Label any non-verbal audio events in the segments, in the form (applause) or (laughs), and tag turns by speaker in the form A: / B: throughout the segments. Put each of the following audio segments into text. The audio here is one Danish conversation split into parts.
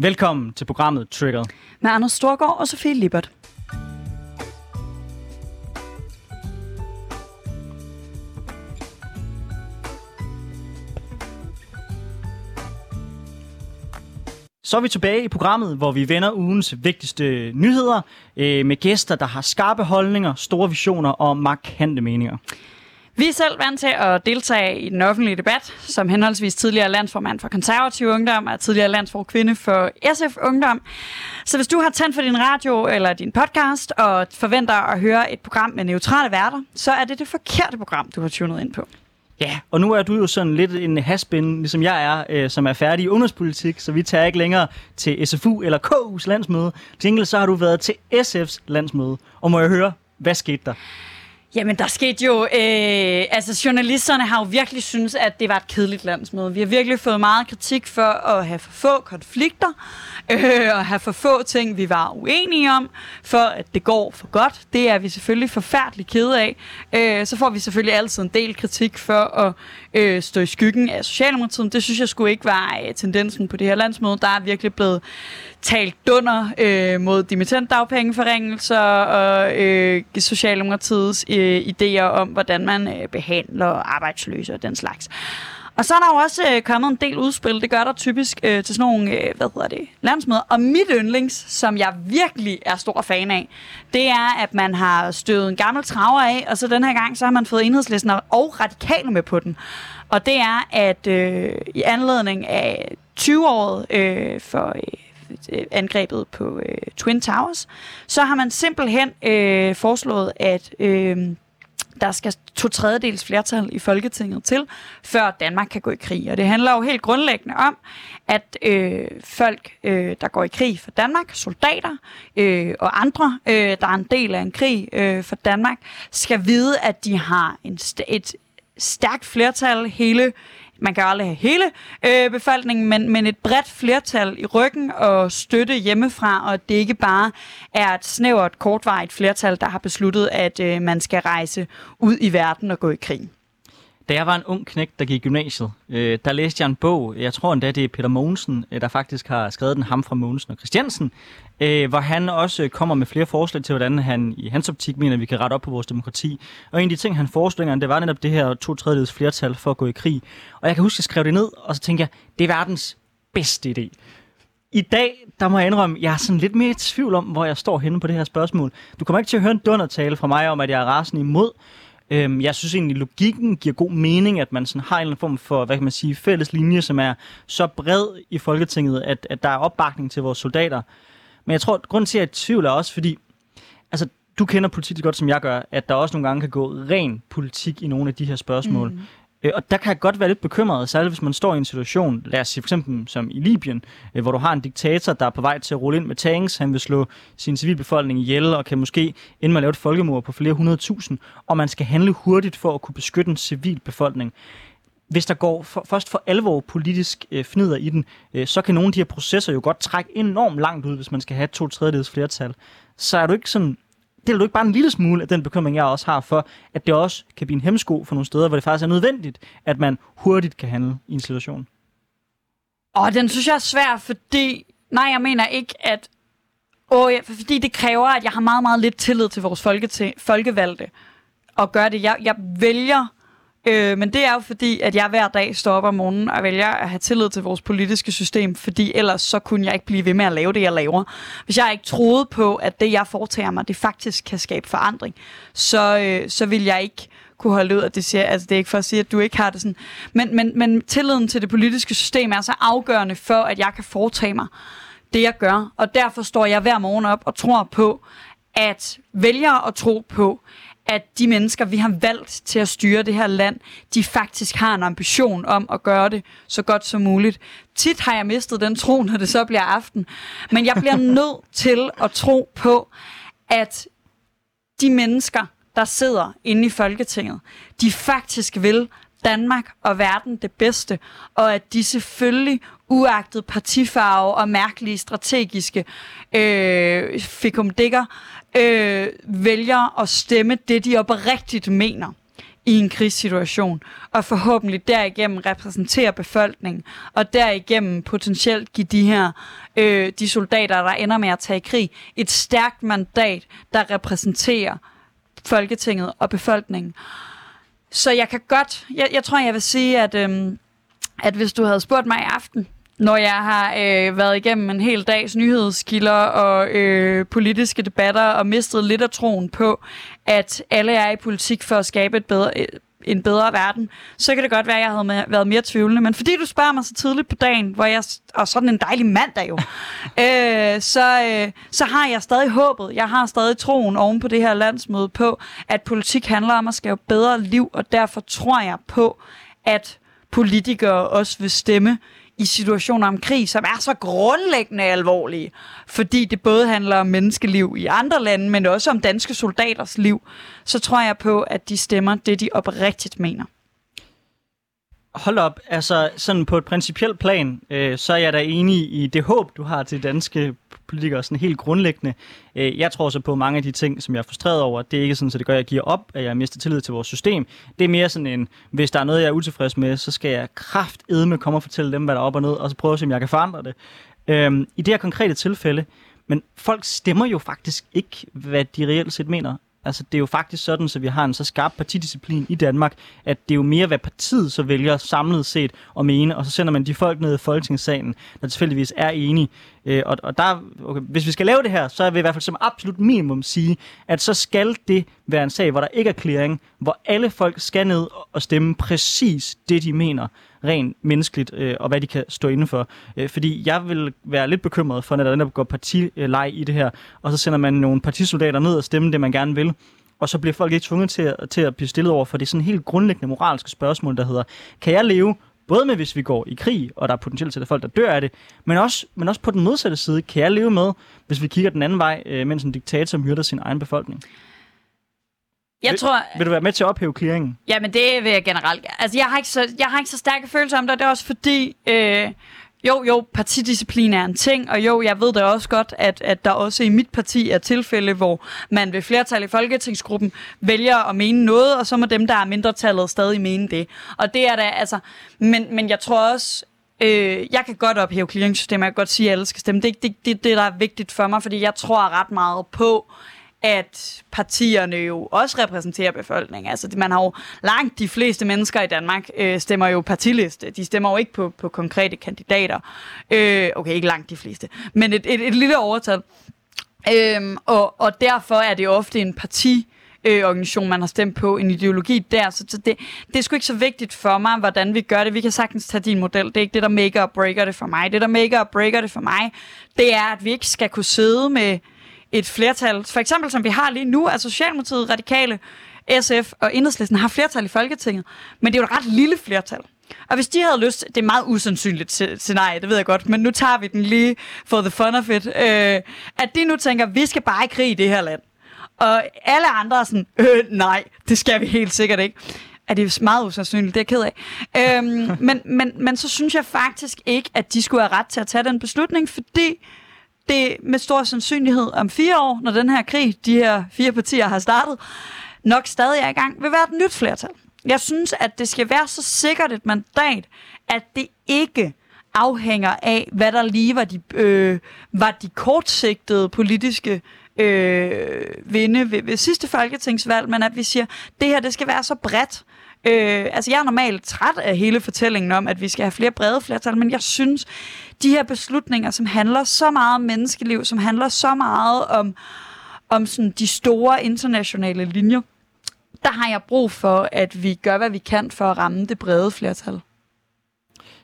A: Velkommen til programmet Trigger.
B: Med Anders Storgård og Sofie Lippert.
A: Så er vi tilbage i programmet, hvor vi vender ugens vigtigste nyheder øh, med gæster, der har skarpe holdninger, store visioner og markante meninger.
B: Vi er selv vant til at deltage i den offentlige debat, som henholdsvis tidligere landsformand for konservativ ungdom og tidligere landsfor kvinde for SF Ungdom. Så hvis du har tændt for din radio eller din podcast og forventer at høre et program med neutrale værter, så er det det forkerte program, du har tunet ind på.
A: Ja, og nu er du jo sådan lidt en haspin, ligesom jeg er, øh, som er færdig i ungdomspolitik, så vi tager ikke længere til SFU eller KU's landsmøde. Til enkelt så har du været til SF's landsmøde, og må jeg høre, hvad skete der?
B: Jamen, der skete jo... Øh, altså, journalisterne har jo virkelig synes, at det var et kedeligt landsmøde. Vi har virkelig fået meget kritik for at have for få konflikter, øh, og have for få ting, vi var uenige om, for at det går for godt. Det er vi selvfølgelig forfærdeligt kede af. Øh, så får vi selvfølgelig altid en del kritik for at øh, stå i skyggen af Socialdemokratiet. Det synes jeg skulle ikke var øh, tendensen på det her landsmøde. Der er virkelig blevet talt dunder øh, mod dimittentdagpengeforringelser og øh, Socialdemokratiets øh, idéer om, hvordan man øh, behandler arbejdsløse og den slags. Og så er der jo også øh, kommet en del udspil. Det gør der typisk øh, til sådan nogle, øh, hvad hedder det, landsmøder. Og mit yndlings, som jeg virkelig er stor fan af, det er, at man har støvet en gammel traver af, og så den her gang, så har man fået enhedslisten og radikale med på den. Og det er, at øh, i anledning af 20-året øh, for... Øh, øh, angrebet på øh, Twin Towers, så har man simpelthen øh, foreslået, at øh, der skal to tredjedels flertal i Folketinget til, før Danmark kan gå i krig. Og det handler jo helt grundlæggende om, at øh, folk, øh, der går i krig for Danmark, soldater øh, og andre, øh, der er en del af en krig øh, for Danmark, skal vide, at de har en st- et stærkt flertal hele man kan aldrig have hele øh, befolkningen, men, men et bredt flertal i ryggen og støtte hjemmefra, og det ikke bare er et snævert, kortvarigt flertal, der har besluttet, at øh, man skal rejse ud i verden og gå i krig.
A: Da jeg var en ung knægt, der gik i gymnasiet, øh, der læste jeg en bog, jeg tror endda det er Peter Mogensen, øh, der faktisk har skrevet den, ham fra Mogensen og Christiansen, øh, hvor han også øh, kommer med flere forslag til, hvordan han i hans optik mener, at vi kan rette op på vores demokrati. Og en af de ting, han foreslår, det var netop det her to tredjedels flertal for at gå i krig. Og jeg kan huske, at jeg skrev det ned, og så tænkte jeg, det er verdens bedste idé. I dag, der må jeg indrømme, jeg er sådan lidt mere i tvivl om, hvor jeg står henne på det her spørgsmål. Du kommer ikke til at høre en dundertale fra mig om, at jeg er rasende imod, Øhm, jeg synes egentlig, logikken giver god mening, at man sådan har en eller anden form for, hvad kan man sige, fælles linje, som er så bred i Folketinget, at, at der er opbakning til vores soldater. Men jeg tror, at grunden til, at jeg tvivler også, fordi altså, du kender politik så godt, som jeg gør, at der også nogle gange kan gå ren politik i nogle af de her spørgsmål. Mm. Øh, og der kan jeg godt være lidt bekymret, særligt hvis man står i en situation, lad os sige for eksempel som i Libyen, øh, hvor du har en diktator, der er på vej til at rulle ind med tanks, han vil slå sin civilbefolkning ihjel, og kan måske ende med at lave et folkemord på flere hundrede tusind, og man skal handle hurtigt for at kunne beskytte en civilbefolkning. Hvis der går for, først for alvor politisk øh, fnider i den, øh, så kan nogle af de her processer jo godt trække enormt langt ud, hvis man skal have to tredjedels flertal. Så er du ikke sådan deler du ikke bare en lille smule af den bekymring, jeg også har for, at det også kan blive en hemsko for nogle steder, hvor det faktisk er nødvendigt, at man hurtigt kan handle i en situation?
B: Og den synes jeg er svær, fordi... Nej, jeg mener ikke, at... Åh, ja, fordi det kræver, at jeg har meget, meget lidt tillid til vores folke folkevalgte Og gøre det. Jeg, jeg vælger Øh, men det er jo fordi, at jeg hver dag står op om morgenen og vælger at have tillid til vores politiske system, fordi ellers så kunne jeg ikke blive ved med at lave det, jeg laver. Hvis jeg ikke troede på, at det, jeg foretager mig, det faktisk kan skabe forandring, så, øh, så vil jeg ikke kunne holde ud, at det siger, altså det er ikke for at sige, at du ikke har det sådan. Men, men, men tilliden til det politiske system er så afgørende for, at jeg kan foretage mig det, jeg gør. Og derfor står jeg hver morgen op og tror på, at vælger at tro på, at de mennesker, vi har valgt til at styre det her land, de faktisk har en ambition om at gøre det så godt som muligt. Tit har jeg mistet den tro, når det så bliver aften. Men jeg bliver (laughs) nødt til at tro på, at de mennesker, der sidder inde i Folketinget, de faktisk vil Danmark og verden det bedste, og at de selvfølgelig uagtet partifarve og mærkelige strategiske øh, fikumdikker, øh, vælger at stemme det, de oprigtigt mener i en krigssituation, og forhåbentlig derigennem repræsentere befolkningen, og derigennem potentielt give de her øh, de soldater, der ender med at tage i krig, et stærkt mandat, der repræsenterer Folketinget og befolkningen. Så jeg kan godt, jeg, jeg tror, jeg vil sige, at, øhm, at hvis du havde spurgt mig i aften, når jeg har øh, været igennem en hel dags nyhedskilder og øh, politiske debatter og mistet lidt af troen på, at alle er i politik for at skabe et bedre, en bedre verden, så kan det godt være, at jeg havde med, været mere tvivlende. Men fordi du spørger mig så tidligt på dagen, hvor jeg, og sådan en dejlig mandag jo, (laughs) øh, så, øh, så har jeg stadig håbet, jeg har stadig troen oven på det her landsmøde på, at politik handler om at skabe bedre liv, og derfor tror jeg på, at politikere også vil stemme i situationer om krig, som er så grundlæggende alvorlige, fordi det både handler om menneskeliv i andre lande, men også om danske soldaters liv, så tror jeg på, at de stemmer det, de oprigtigt mener.
A: Hold op, altså sådan på et principielt plan, øh, så er jeg da enig i det håb, du har til danske politikere, sådan helt grundlæggende. Øh, jeg tror så på mange af de ting, som jeg er frustreret over. Det er ikke sådan, at det gør, at jeg giver op, at jeg mister tillid til vores system. Det er mere sådan en, hvis der er noget, jeg er utilfreds med, så skal jeg kraft komme og fortælle dem, hvad der er op og ned, og så prøve at se, om jeg kan forandre det. Øh, I det her konkrete tilfælde, men folk stemmer jo faktisk ikke, hvad de reelt set mener. Altså, det er jo faktisk sådan, så vi har en så skarp partidisciplin i Danmark, at det er jo mere, hvad partiet så vælger samlet set at mene, og så sender man de folk ned i Folketingssalen, der tilfældigvis er enige. Øh, og, og der, okay, hvis vi skal lave det her, så vil jeg i hvert fald som absolut minimum sige, at så skal det være en sag, hvor der ikke er clearing, hvor alle folk skal ned og stemme præcis det, de mener rent menneskeligt, øh, og hvad de kan stå inde for. Øh, fordi jeg vil være lidt bekymret for, når der går partileg i det her, og så sender man nogle partisoldater ned og stemme det, man gerne vil, og så bliver folk ikke tvunget til at, til at blive stillet over for det sådan helt grundlæggende moralske spørgsmål, der hedder, kan jeg leve både med, hvis vi går i krig, og der er potentielt til, at folk, der dør af det, men også, men også på den modsatte side, kan jeg leve med, hvis vi kigger den anden vej, øh, mens en diktator myrder sin egen befolkning?
B: Jeg
A: vil,
B: tror,
A: vil du være med til at ophæve clearingen?
B: Ja, men det vil jeg generelt. Altså, jeg har ikke så, jeg har ikke så stærke følelser om det, det er også fordi, øh, jo, jo, partidisciplin er en ting, og jo, jeg ved da også godt, at, at der også i mit parti er tilfælde, hvor man ved flertal i Folketingsgruppen vælger at mene noget, og så må dem, der er mindretallet, stadig mene det. Og det er da, altså, men, men jeg tror også, Øh, jeg kan godt ophæve clearingsystemet, jeg kan godt sige, at alle skal stemme. Det er det, det, det, der er vigtigt for mig, fordi jeg tror ret meget på, at partierne jo også repræsenterer befolkningen. Altså, man har jo langt de fleste mennesker i Danmark øh, stemmer jo partiliste. De stemmer jo ikke på, på konkrete kandidater. Øh, okay, ikke langt de fleste, men et, et, et lille overtal. Øh, og, og derfor er det ofte en parti øh, organisation, man har stemt på, en ideologi der. Så, så det, det er sgu ikke så vigtigt for mig, hvordan vi gør det. Vi kan sagtens tage din model. Det er ikke det, der make or breaker det for mig. Det, der make or breaker det for mig, det er, at vi ikke skal kunne sidde med et flertal, for eksempel som vi har lige nu, altså Socialdemokratiet, Radikale, SF og Enhedslisten har flertal i Folketinget, men det er jo et ret lille flertal. Og hvis de havde lyst, det er meget usandsynligt scenarie, det ved jeg godt, men nu tager vi den lige for the fun of it, øh, at de nu tænker, vi skal bare i krig i det her land. Og alle andre er sådan, øh, nej, det skal vi helt sikkert ikke. Er det meget usandsynligt, det er jeg ked af. Øhm, (laughs) men, men, men så synes jeg faktisk ikke, at de skulle have ret til at tage den beslutning, fordi det med stor sandsynlighed om fire år, når den her krig, de her fire partier har startet, nok stadig er i gang, vil være et nyt flertal. Jeg synes, at det skal være så sikkert et mandat, at det ikke afhænger af, hvad der lige var de, øh, var de kortsigtede politiske øh, vinde ved, ved sidste folketingsvalg, men at vi siger, at det her det skal være så bredt, Øh, altså, jeg er normalt træt af hele fortællingen om, at vi skal have flere brede flertal, men jeg synes, de her beslutninger, som handler så meget om menneskeliv, som handler så meget om, om sådan de store internationale linjer, der har jeg brug for, at vi gør, hvad vi kan for at ramme det brede flertal.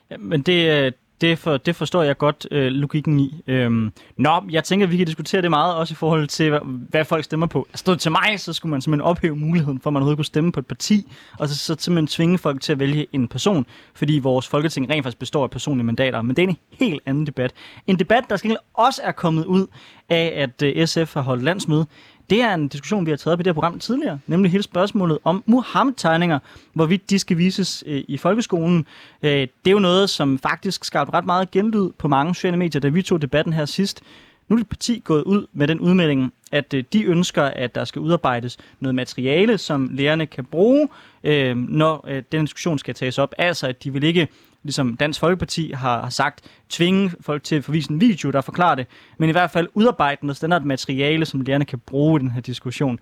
A: Ja, men det, øh, det, for, det forstår jeg godt øh, logikken i. Øhm, nå, jeg tænker, at vi kan diskutere det meget, også i forhold til, hvad, hvad folk stemmer på. Altså, stod til mig, så skulle man simpelthen ophæve muligheden for, at man overhovedet kunne stemme på et parti, og så, så simpelthen tvinge folk til at vælge en person, fordi vores folketing rent faktisk består af personlige mandater. Men det er en helt anden debat. En debat, der skal også er kommet ud af, at øh, SF har holdt landsmøde, det er en diskussion, vi har taget op i det her program tidligere, nemlig hele spørgsmålet om Muhammed-tegninger, hvorvidt de skal vises øh, i folkeskolen. Øh, det er jo noget, som faktisk skabte ret meget genlyd på mange sociale medier, da vi tog debatten her sidst. Nu er dit parti gået ud med den udmelding, at øh, de ønsker, at der skal udarbejdes noget materiale, som lærerne kan bruge, øh, når øh, den diskussion skal tages op. Altså, at de vil ikke, ligesom Dansk Folkeparti har, har sagt, tvinge folk til at forvise en video, der forklarer det, men i hvert fald udarbejde noget standard materiale, som lærerne kan bruge i den her diskussion.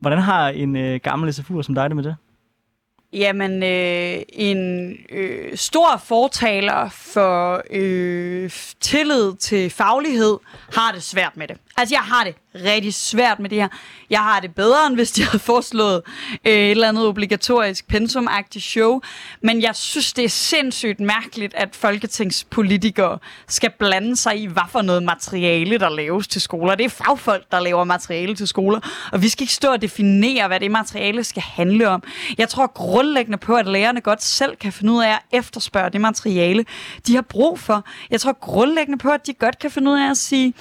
A: Hvordan har en øh, gammel SFU'er som dig det med det?
B: Jamen, øh, en øh, stor fortaler for øh, tillid til faglighed har det svært med det. Altså, jeg har det rigtig svært med det her. Jeg har det bedre, end hvis de (laughs) havde foreslået øh, et eller andet obligatorisk pensumagtigt show. Men jeg synes, det er sindssygt mærkeligt, at folketingspolitikere skal blande sig i, hvad for noget materiale, der laves til skoler. Det er fagfolk, der laver materiale til skoler. Og vi skal ikke stå og definere, hvad det materiale skal handle om. Jeg tror grundlæggende på, at lærerne godt selv kan finde ud af at efterspørge det materiale, de har brug for. Jeg tror grundlæggende på, at de godt kan finde ud af at sige,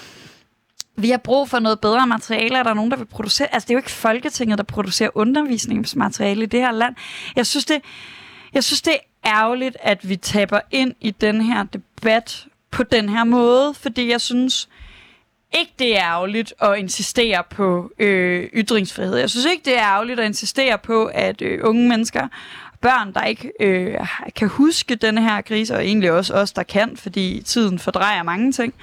B: vi har brug for noget bedre materiale, er der nogen, der vil producere... Altså, det er jo ikke Folketinget, der producerer undervisningsmateriale i det her land. Jeg synes, det, jeg synes, det er ærgerligt, at vi taber ind i den her debat på den her måde, fordi jeg synes ikke, det er ærgerligt at insistere på øh, ytringsfrihed. Jeg synes ikke, det er ærgerligt at insistere på, at øh, unge mennesker børn, der ikke øh, kan huske den her krise, og egentlig også os, der kan, fordi tiden fordrejer mange ting,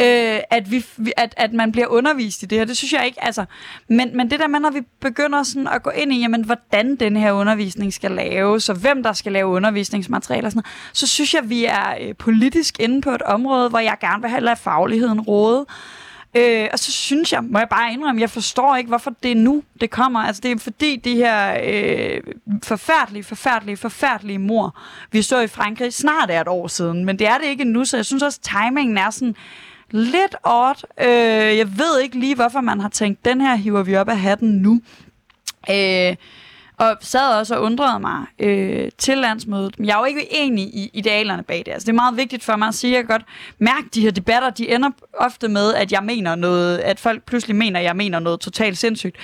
B: øh, at, vi, at, at man bliver undervist i det her. Det synes jeg ikke, altså, men, men det der med, når vi begynder sådan at gå ind i, jamen, hvordan den her undervisning skal laves, og hvem der skal lave undervisningsmateriale og sådan noget, så synes jeg, vi er øh, politisk inde på et område, hvor jeg gerne vil have lade fagligheden råde. Øh, og så synes jeg, må jeg bare indrømme, jeg forstår ikke, hvorfor det er nu, det kommer. Altså det er fordi de her øh, forfærdelige, forfærdelige, forfærdelige mor, vi så i Frankrig, snart er et år siden, men det er det ikke nu, så jeg synes også, timingen er sådan lidt odd. Øh, jeg ved ikke lige, hvorfor man har tænkt, den her hiver vi op af hatten nu. Øh, og sad også og undrede mig øh, til landsmødet. Men jeg er jo ikke enig i idealerne bag det. Altså, det er meget vigtigt for mig at sige, at jeg godt mærke, de her debatter, de ender ofte med, at jeg mener noget, at folk pludselig mener, at jeg mener noget totalt sindssygt.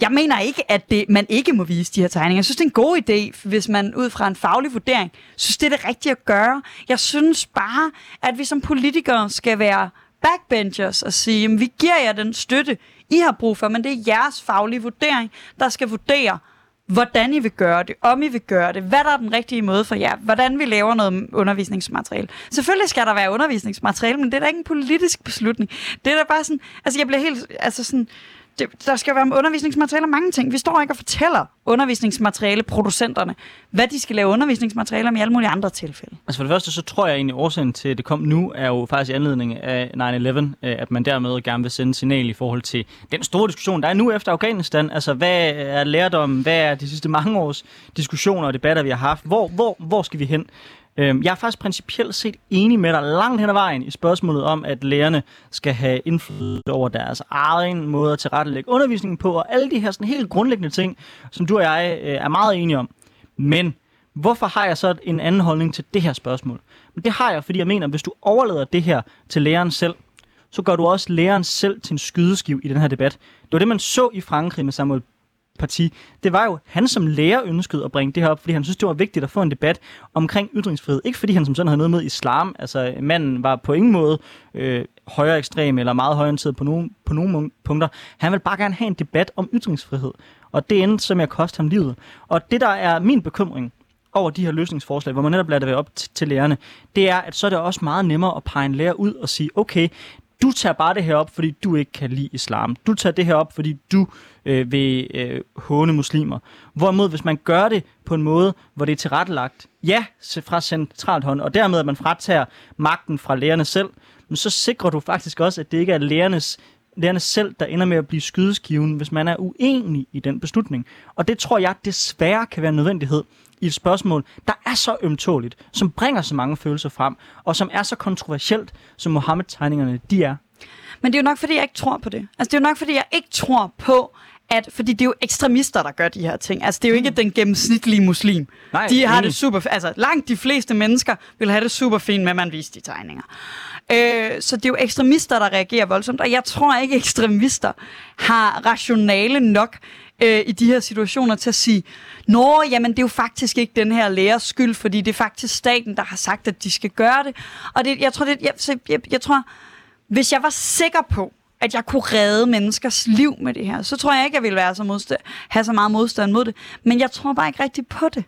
B: Jeg mener ikke, at det, man ikke må vise de her tegninger. Jeg synes, det er en god idé, hvis man ud fra en faglig vurdering synes, det er det rigtige at gøre. Jeg synes bare, at vi som politikere skal være backbenchers og sige, at vi giver jer den støtte, I har brug for, men det er jeres faglige vurdering, der skal vurdere, hvordan I vil gøre det, om I vil gøre det, hvad der er den rigtige måde for jer, hvordan vi laver noget undervisningsmateriale. Selvfølgelig skal der være undervisningsmateriale, men det er da ikke en politisk beslutning. Det er da bare sådan, altså jeg bliver helt, altså sådan, det, der skal være undervisningsmateriale og mange ting. Vi står ikke og fortæller undervisningsmateriale producenterne, hvad de skal lave undervisningsmateriale om i alle mulige andre tilfælde.
A: Altså for det første, så tror jeg egentlig, at årsagen til, at det kom nu, er jo faktisk i anledning af 9-11, øh, at man dermed gerne vil sende signal i forhold til den store diskussion, der er nu efter Afghanistan. Altså hvad er lærdom, hvad er de sidste mange års diskussioner og debatter, vi har haft? Hvor, hvor, hvor skal vi hen? Øhm, jeg er faktisk principielt set enig med dig langt hen ad vejen i spørgsmålet om, at lærerne skal have indflydelse over deres egen måde at tilrettelægge undervisningen på, og alle de her sådan helt grundlæggende ting, som du og jeg øh, er meget enige om. Men hvorfor har jeg så en anden holdning til det her spørgsmål? Men det har jeg, fordi jeg mener, at hvis du overlader det her til læreren selv, så gør du også læreren selv til en skydeskiv i den her debat. Det var det, man så i Frankrig med Samuel parti, det var jo, han som lærer ønskede at bringe det her op, fordi han synes, det var vigtigt at få en debat omkring ytringsfrihed. Ikke fordi han som sådan havde noget med islam. Altså, manden var på ingen måde øh, højere ekstrem eller meget højorienteret på nogle, på nogle punkter. Han ville bare gerne have en debat om ytringsfrihed. Og det endte som jeg koste ham livet. Og det, der er min bekymring, over de her løsningsforslag, hvor man netop lader det være op til lærerne, det er, at så er det også meget nemmere at pege en lærer ud og sige, okay, du tager bare det her op, fordi du ikke kan lide islam. Du tager det her op, fordi du øh, vil øh, håne muslimer. Hvorimod, hvis man gør det på en måde, hvor det er tilrettelagt, ja, fra centralt hånd, og dermed at man fratager magten fra lærerne selv, men så sikrer du faktisk også, at det ikke er lærernes lærerne selv, der ender med at blive skydeskiven, hvis man er uenig i den beslutning. Og det tror jeg desværre kan være en nødvendighed i et spørgsmål, der er så ømtåligt, som bringer så mange følelser frem, og som er så kontroversielt, som Mohammed-tegningerne de er.
B: Men det er jo nok, fordi jeg ikke tror på det. Altså, det er jo nok, fordi jeg ikke tror på, at, fordi det er jo ekstremister, der gør de her ting. Altså, det er jo ikke mm. den gennemsnitlige muslim. Nej, de har det super... Altså, langt de fleste mennesker vil have det super fint med, at man viser de tegninger. Øh, så det er jo ekstremister, der reagerer voldsomt, og jeg tror ikke, ekstremister har rationale nok øh, i de her situationer til at sige, Nå, jamen det er jo faktisk ikke den her lærers skyld, fordi det er faktisk staten, der har sagt, at de skal gøre det. Og det, jeg tror, det, jeg, jeg, jeg tror hvis jeg var sikker på, at jeg kunne redde menneskers liv med det her, så tror jeg ikke, jeg ville være så modstand, have så meget modstand mod det. Men jeg tror bare ikke rigtigt på det.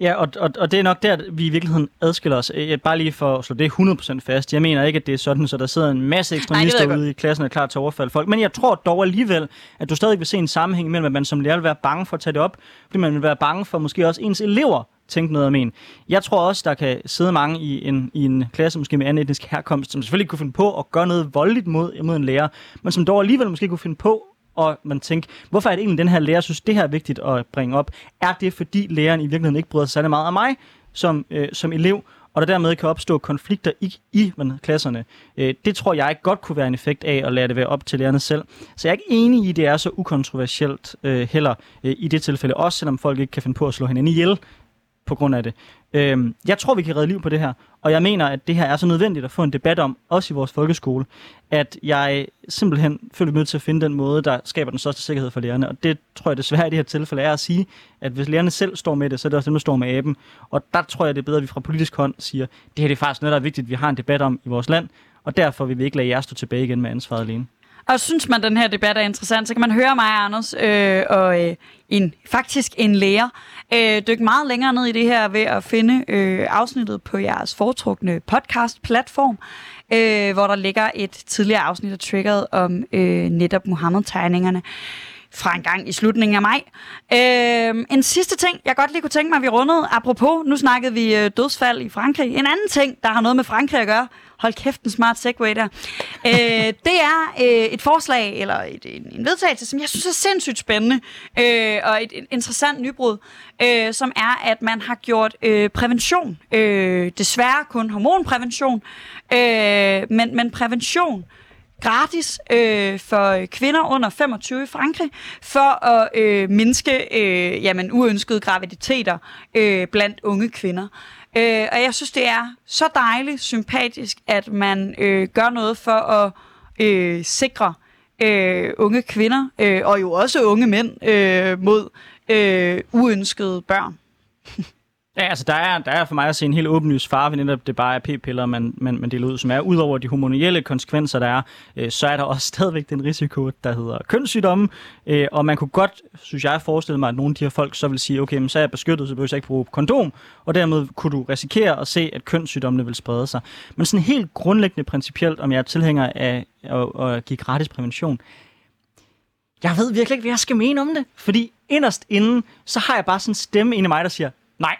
A: Ja, og, og, og det er nok der, vi i virkeligheden adskiller os. Bare lige for at slå det 100% fast. Jeg mener ikke, at det er sådan, så der sidder en masse ekstremister
B: Nej,
A: ude i klassen og er klar til at overfalde folk. Men jeg tror dog alligevel, at du stadig vil se en sammenhæng mellem, at man som lærer vil være bange for at tage det op, fordi man vil være bange for måske også ens elever tænke noget om en. Jeg tror også, der kan sidde mange i en, i en klasse, måske med anden etnisk herkomst, som selvfølgelig kunne finde på at gøre noget voldeligt mod, mod en lærer, men som dog alligevel måske kunne finde på og man tænker, hvorfor er det egentlig, den her lærer synes, det her er vigtigt at bringe op? Er det, fordi læreren i virkeligheden ikke bryder sig særlig meget af mig som, øh, som elev, og der dermed kan opstå konflikter i, i man, klasserne. Øh, det tror jeg ikke godt kunne være en effekt af at lade det være op til lærerne selv. Så jeg er ikke enig i, at det er så ukontroversielt øh, heller øh, i det tilfælde, også selvom folk ikke kan finde på at slå hinanden ihjel på grund af det. Øhm, jeg tror, vi kan redde liv på det her, og jeg mener, at det her er så nødvendigt at få en debat om, også i vores folkeskole, at jeg simpelthen føler mig nødt til at finde den måde, der skaber den største sikkerhed for lærerne. Og det tror jeg desværre i det her tilfælde er at sige, at hvis lærerne selv står med det, så er det også dem, der står med aben. Og der tror jeg, det er bedre, at vi fra politisk hånd siger, det her det er faktisk noget, der er vigtigt, at vi har en debat om i vores land, og derfor vil vi ikke lade jer stå tilbage igen med ansvaret alene.
B: Og synes man, den her debat er interessant, så kan man høre mig, Anders, øh, og øh, en, faktisk en lærer, øh, dykke meget længere ned i det her ved at finde øh, afsnittet på jeres foretrukne podcast-platform, øh, hvor der ligger et tidligere afsnit af Triggeret om øh, netop Mohammed-tegningerne fra en gang i slutningen af maj. Øh, en sidste ting, jeg godt lige kunne tænke mig, at vi rundede, apropos, nu snakkede vi øh, dødsfald i Frankrig. En anden ting, der har noget med Frankrig at gøre, hold kæft en smart segway der, øh, det er øh, et forslag, eller et, en, en vedtagelse, som jeg synes er sindssygt spændende, øh, og et, et interessant nybrud, øh, som er, at man har gjort øh, prævention, øh, desværre kun hormonprævention, øh, men, men prævention, gratis øh, for kvinder under 25 i Frankrig, for at øh, mindske øh, jamen, uønskede graviditeter øh, blandt unge kvinder. Øh, Øh, og jeg synes, det er så dejligt, sympatisk, at man øh, gør noget for at øh, sikre øh, unge kvinder, øh, og jo også unge mænd, øh, mod øh, uønskede børn. (laughs)
A: Ja, altså der er, der er for mig at se en helt åbenlys fare ved netop det bare er p-piller, man, man, man deler ud, som er udover de hormonielle konsekvenser, der er, øh, så er der også stadigvæk den risiko, der hedder kønssygdomme, øh, og man kunne godt, synes jeg, forestille mig, at nogle af de her folk så vil sige, okay, men så er jeg beskyttet, så behøver jeg ikke bruge kondom, og dermed kunne du risikere at se, at kønssygdommene vil sprede sig. Men sådan helt grundlæggende principielt, om jeg er tilhænger af at, at give gratis prævention, jeg ved virkelig ikke, hvad jeg skal mene om det, fordi inderst inden, så har jeg bare sådan en stemme inde i mig, der siger, nej,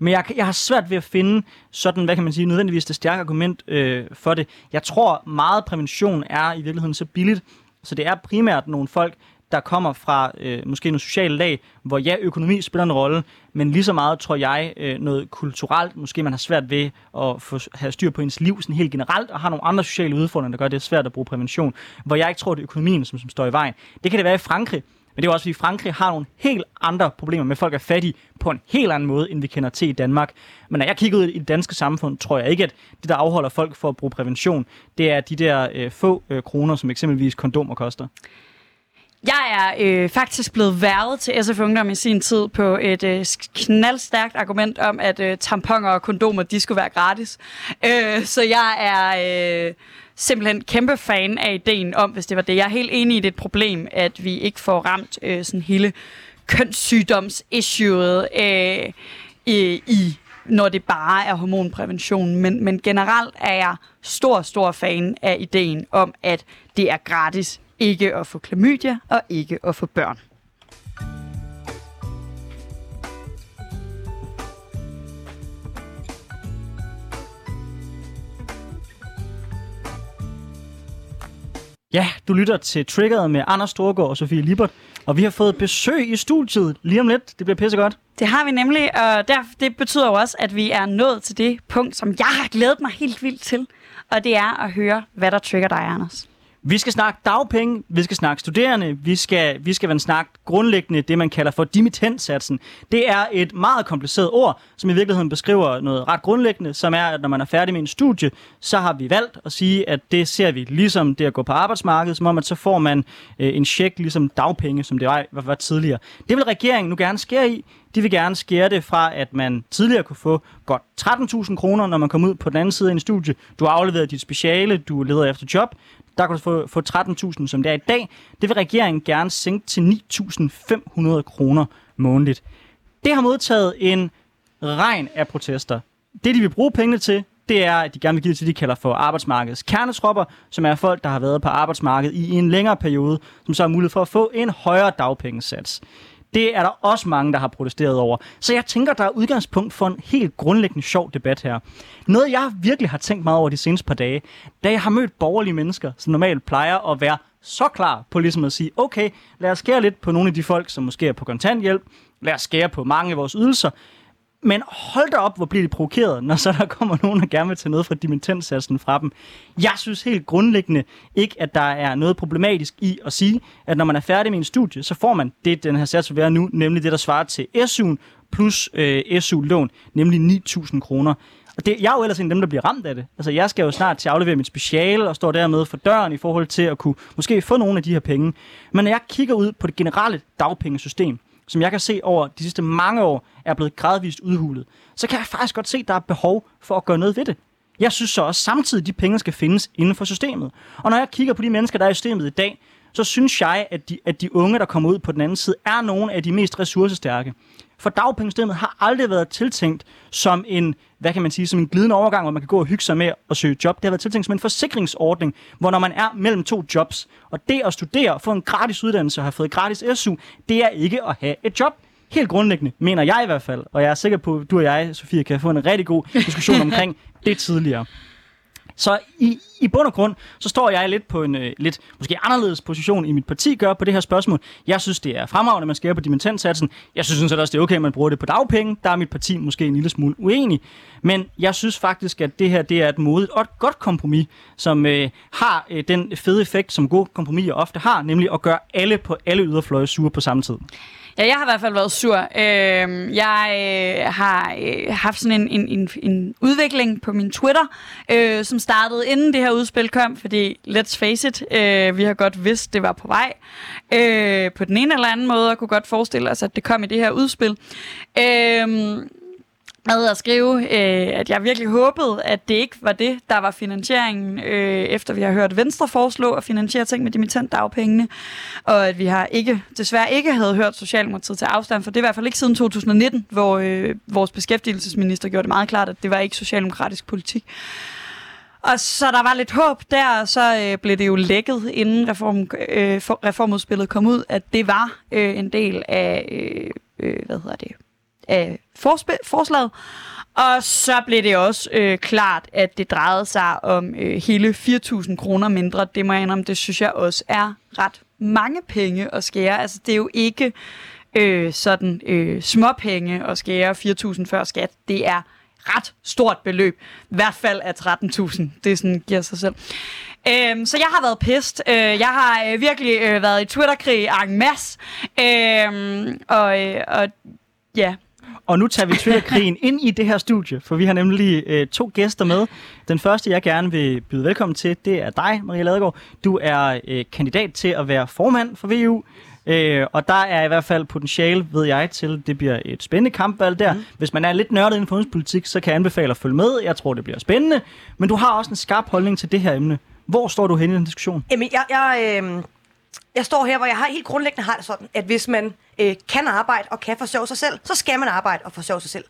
A: men jeg, jeg har svært ved at finde sådan, hvad kan man sige, nødvendigvis det stærke argument øh, for det. Jeg tror, meget prævention er i virkeligheden så billigt, så det er primært nogle folk, der kommer fra øh, måske nogle sociale lag, hvor ja, økonomi spiller en rolle, men lige så meget tror jeg øh, noget kulturelt, måske man har svært ved at få, have styr på ens liv sådan helt generelt, og har nogle andre sociale udfordringer, der gør det svært at bruge prævention, hvor jeg ikke tror, det er økonomien, som, som står i vejen. Det kan det være i Frankrig, men det er også, fordi Frankrig har nogle helt andre problemer med, at folk er fattige på en helt anden måde, end vi kender til i Danmark. Men når jeg kigger ud i det danske samfund, tror jeg ikke, at det, der afholder folk for at bruge prævention, det er de der øh, få øh, kroner, som eksempelvis kondomer koster.
B: Jeg er øh, faktisk blevet værvet til SF Ungdom i sin tid på et øh, knaldstærkt argument om, at øh, tamponer og kondomer, de skulle være gratis. Øh, så jeg er... Øh, simpelthen kæmpe fan af ideen om, hvis det var det. Jeg er helt enig i det problem, at vi ikke får ramt øh, sådan hele kønssygdoms-issueet øh, i, i, når det bare er hormonprævention. Men, men generelt er jeg stor, stor fan af ideen om, at det er gratis ikke at få klamydia og ikke at få børn.
A: Ja, du lytter til Triggeret med Anders Storgård og Sofie Libert, og vi har fået besøg i studiet lige om lidt. Det bliver pissegodt.
B: Det har vi nemlig, og der, det betyder jo også, at vi er nået til det punkt, som jeg har glædet mig helt vildt til, og det er at høre, hvad der trigger dig, Anders.
A: Vi skal snakke dagpenge, vi skal snakke studerende, vi skal, vi skal snakke grundlæggende det, man kalder for dimittentsatsen. Det er et meget kompliceret ord, som i virkeligheden beskriver noget ret grundlæggende, som er, at når man er færdig med en studie, så har vi valgt at sige, at det ser vi ligesom det at gå på arbejdsmarkedet, som om at så får man øh, en check ligesom dagpenge, som det var, var tidligere. Det vil regeringen nu gerne skære i. De vil gerne skære det fra, at man tidligere kunne få godt 13.000 kroner, når man kom ud på den anden side af en studie. Du har afleveret dit speciale, du leder efter job. Der kan du få, få 13.000, som det er i dag. Det vil regeringen gerne sænke til 9.500 kroner månedligt. Det har modtaget en regn af protester. Det, de vil bruge pengene til, det er, at de gerne vil give det til, de kalder for arbejdsmarkedets kernetropper, som er folk, der har været på arbejdsmarkedet i en længere periode, som så har mulighed for at få en højere dagpengesats. Det er der også mange, der har protesteret over. Så jeg tænker, der er udgangspunkt for en helt grundlæggende sjov debat her. Noget, jeg virkelig har tænkt meget over de seneste par dage, da jeg har mødt borgerlige mennesker, som normalt plejer at være så klar på ligesom at sige, okay, lad os skære lidt på nogle af de folk, som måske er på kontanthjælp, lad os skære på mange af vores ydelser, men hold da op, hvor bliver de provokeret, når så der kommer nogen, der gerne vil tage noget fra dimittensatsen fra dem. Jeg synes helt grundlæggende ikke, at der er noget problematisk i at sige, at når man er færdig med en studie, så får man det, den her sats vil være nu, nemlig det, der svarer til SU'en plus øh, SU-lån, nemlig 9.000 kroner. Og det, jeg er jo ellers en af dem, der bliver ramt af det. Altså, jeg skal jo snart til at aflevere mit speciale og står dermed for døren i forhold til at kunne måske få nogle af de her penge. Men når jeg kigger ud på det generelle dagpengesystem, som jeg kan se over de sidste mange år, er blevet gradvist udhulet, så kan jeg faktisk godt se, at der er behov for at gøre noget ved det. Jeg synes så også samtidig, at de penge skal findes inden for systemet. Og når jeg kigger på de mennesker, der er i systemet i dag, så synes jeg, at de, at de unge, der kommer ud på den anden side, er nogle af de mest ressourcestærke. For dagpengesystemet har aldrig været tiltænkt som en, hvad kan man sige, som en glidende overgang, hvor man kan gå og hygge sig med at søge job. Det har været tiltænkt som en forsikringsordning, hvor når man er mellem to jobs, og det at studere, få en gratis uddannelse og have fået gratis SU, det er ikke at have et job. Helt grundlæggende, mener jeg i hvert fald, og jeg er sikker på, at du og jeg, Sofie, kan få en rigtig god diskussion omkring det tidligere. Så i, i bund og grund, så står jeg lidt på en øh, lidt måske anderledes position i mit parti gør på det her spørgsmål. Jeg synes, det er fremragende, at man skærer på dimensionssatsen. Jeg synes sådan også, det er okay, at man bruger det på dagpenge. Der er mit parti måske en lille smule uenig. Men jeg synes faktisk, at det her det er et modigt og et godt kompromis, som øh, har øh, den fede effekt, som gode kompromiser ofte har, nemlig at gøre alle på alle yderfløje sure på samme tid.
B: Ja, jeg har i hvert fald været sur. Øh, jeg øh, har øh, haft sådan en, en, en, en udvikling på min Twitter, øh, som startede inden det her udspil kom, fordi let's face it, øh, vi har godt vidst, det var på vej. Øh, på den ene eller anden måde, og kunne godt forestille os, at det kom i det her udspil. Øh, med at skrive, øh, at jeg virkelig håbede, at det ikke var det, der var finansieringen, øh, efter vi har hørt Venstre foreslå at finansiere ting med dimittentdagpengene, og at vi har ikke, desværre ikke havde hørt Socialdemokratiet til afstand, for det er i hvert fald ikke siden 2019, hvor øh, vores beskæftigelsesminister gjorde det meget klart, at det var ikke socialdemokratisk politik. Og så der var lidt håb der, og så øh, blev det jo lækket, inden reform, øh, reformudspillet kom ud, at det var øh, en del af, øh, øh, hvad hedder det, af forslaget. Og så blev det også øh, klart, at det drejede sig om øh, hele 4.000 kroner mindre. Det må jeg indrømme, det synes jeg også er ret mange penge at skære. Altså det er jo ikke øh, sådan øh, småpenge at skære 4.000 før skat. Det er ret stort beløb. I hvert fald af 13.000. Det sådan giver sig selv. Øhm, så jeg har været pist. Øh, jeg har øh, virkelig øh, været i Twitter-krig en masse. Øhm, og, øh, og ja,
A: og nu tager vi Twitter-krigen ind i det her studie, for vi har nemlig øh, to gæster med. Den første, jeg gerne vil byde velkommen til, det er dig, Maria Ladegaard. Du er øh, kandidat til at være formand for VU. Øh, og der er i hvert fald potentiale, ved jeg, til det bliver et spændende kampvalg der. Mm. Hvis man er lidt nørdet inden for politik, så kan jeg anbefale at følge med. Jeg tror, det bliver spændende. Men du har også en skarp holdning til det her emne. Hvor står du henne i den diskussion?
C: Jamen, jeg, jeg, øh, jeg står her, hvor jeg har helt grundlæggende har det sådan, at hvis man øh, kan arbejde og kan forsørge sig selv, så skal man arbejde og forsørge sig selv.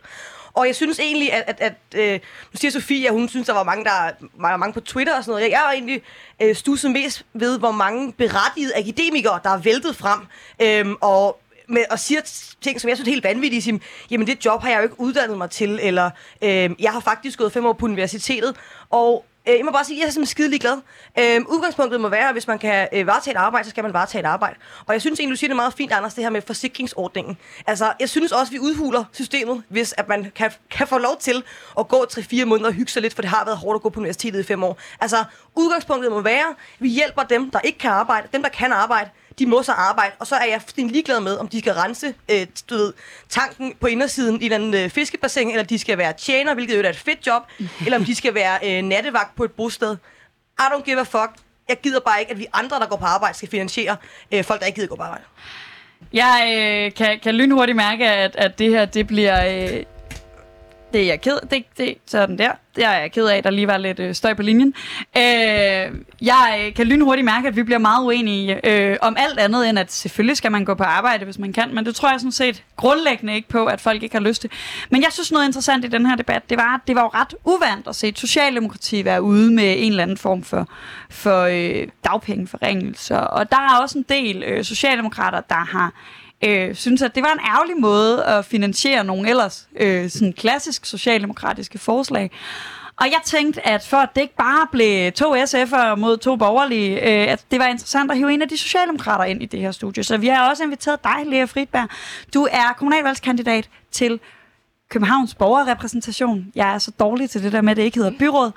C: Og jeg synes egentlig, at, at, at øh, nu siger Sofie, at hun synes, der var mange, der var mange på Twitter og sådan noget. Jeg er egentlig øh, stusset mest ved, hvor mange berettigede akademikere, der er væltet frem. Øh, og med, og siger ting, som jeg synes er helt vanvittige. Siger, Jamen, det job har jeg jo ikke uddannet mig til, eller øh, jeg har faktisk gået fem år på universitetet. Og Øh, jeg må bare sige, at jeg er simpelthen skidelig glad. Øh, udgangspunktet må være, at hvis man kan øh, varetage et arbejde, så skal man varetage et arbejde. Og jeg synes egentlig, du siger det meget fint, Anders, det her med forsikringsordningen. Altså, jeg synes også, at vi udhuler systemet, hvis at man kan, kan få lov til at gå 3-4 måneder og hygge sig lidt, for det har været hårdt at gå på universitetet i 5 år. Altså, udgangspunktet må være, at vi hjælper dem, der ikke kan arbejde, dem, der kan arbejde, de må så arbejde, og så er jeg fuldstændig ligeglad med, om de skal rense øh, du ved, tanken på indersiden i en øh, fiskebassin, eller de skal være tjener, hvilket jo er et fedt job, (laughs) eller om de skal være øh, nattevagt på et bosted. I don't give a fuck. Jeg gider bare ikke, at vi andre, der går på arbejde, skal finansiere øh, folk, der ikke gider gå på arbejde.
B: Jeg øh, kan, kan lynhurtigt mærke, at, at det her, det bliver... Øh, det er jeg ked det, det, sådan der. Det er jeg ked af, der lige var lidt øh, støj på linjen. Øh, jeg øh, kan lynhurtigt mærke, at vi bliver meget uenige øh, om alt andet, end at selvfølgelig skal man gå på arbejde, hvis man kan. Men det tror jeg sådan set grundlæggende ikke på, at folk ikke har lyst til. Men jeg synes noget interessant i den her debat, det var, at det var jo ret uvandt at se et socialdemokrati være ude med en eller anden form for, for øh, dagpengeforringelser. Og der er også en del øh, socialdemokrater, der har øh, synes, at det var en ærgerlig måde at finansiere nogle ellers øh, sådan klassisk socialdemokratiske forslag. Og jeg tænkte, at for at det ikke bare blev to SF'er mod to borgerlige, øh, at det var interessant at hive en af de socialdemokrater ind i det her studie. Så vi har også inviteret dig, Lea Fridberg. Du er kommunalvalgskandidat til Københavns borgerrepræsentation. Jeg er så dårlig til det der med, at det ikke hedder byråd.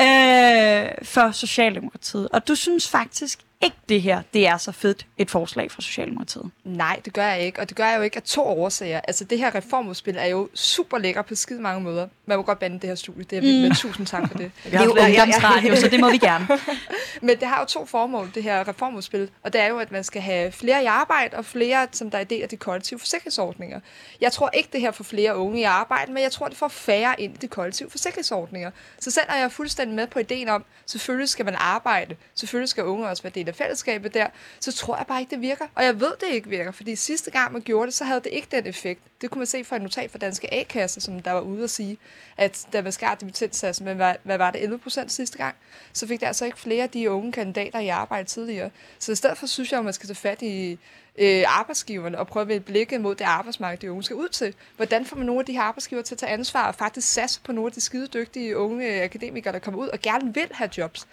B: Øh, for Socialdemokratiet. Og du synes faktisk ikke det her, det er så fedt et forslag fra Socialdemokratiet.
D: Nej, det gør jeg ikke, og det gør jeg jo ikke af to årsager. Altså, det her reformudspil er jo super lækker på skide mange måder. Man må godt bande det her studie, det er mm. med tusind tak for det.
B: Det er jo ungdomsradio, så det må vi gerne. (laughs)
D: Men det har jo to formål, det her reformudspil, og det er jo, at man skal have flere i arbejde, og flere, som der er del af de kollektive forsikringsordninger. Jeg tror ikke, det her får flere unge i arbejde, men jeg tror, det får færre ind i de kollektive forsikringsordninger. Så selv er jeg fuldstændig med på ideen om, selvfølgelig skal man arbejde, selvfølgelig skal unge også være del af fællesskabet der, så tror jeg bare ikke, det virker. Og jeg ved, det ikke virker, fordi sidste gang man gjorde det, så havde det ikke den effekt. Det kunne man se fra et notat fra Danske A-kasser, som der var ude at sige, at da man skar dimittenssatsen med, hvad, hvad var det, 11 procent sidste gang, så fik der altså ikke flere af de unge kandidater i arbejde tidligere. Så i stedet for synes jeg, at man skal tage fat i øh, arbejdsgiverne og prøve at blikket mod det arbejdsmarked, de unge skal ud til. Hvordan får man nogle af de her arbejdsgiver til at tage ansvar og faktisk satse på nogle af de skide dygtige unge akademikere, der kommer ud og gerne vil have jobs?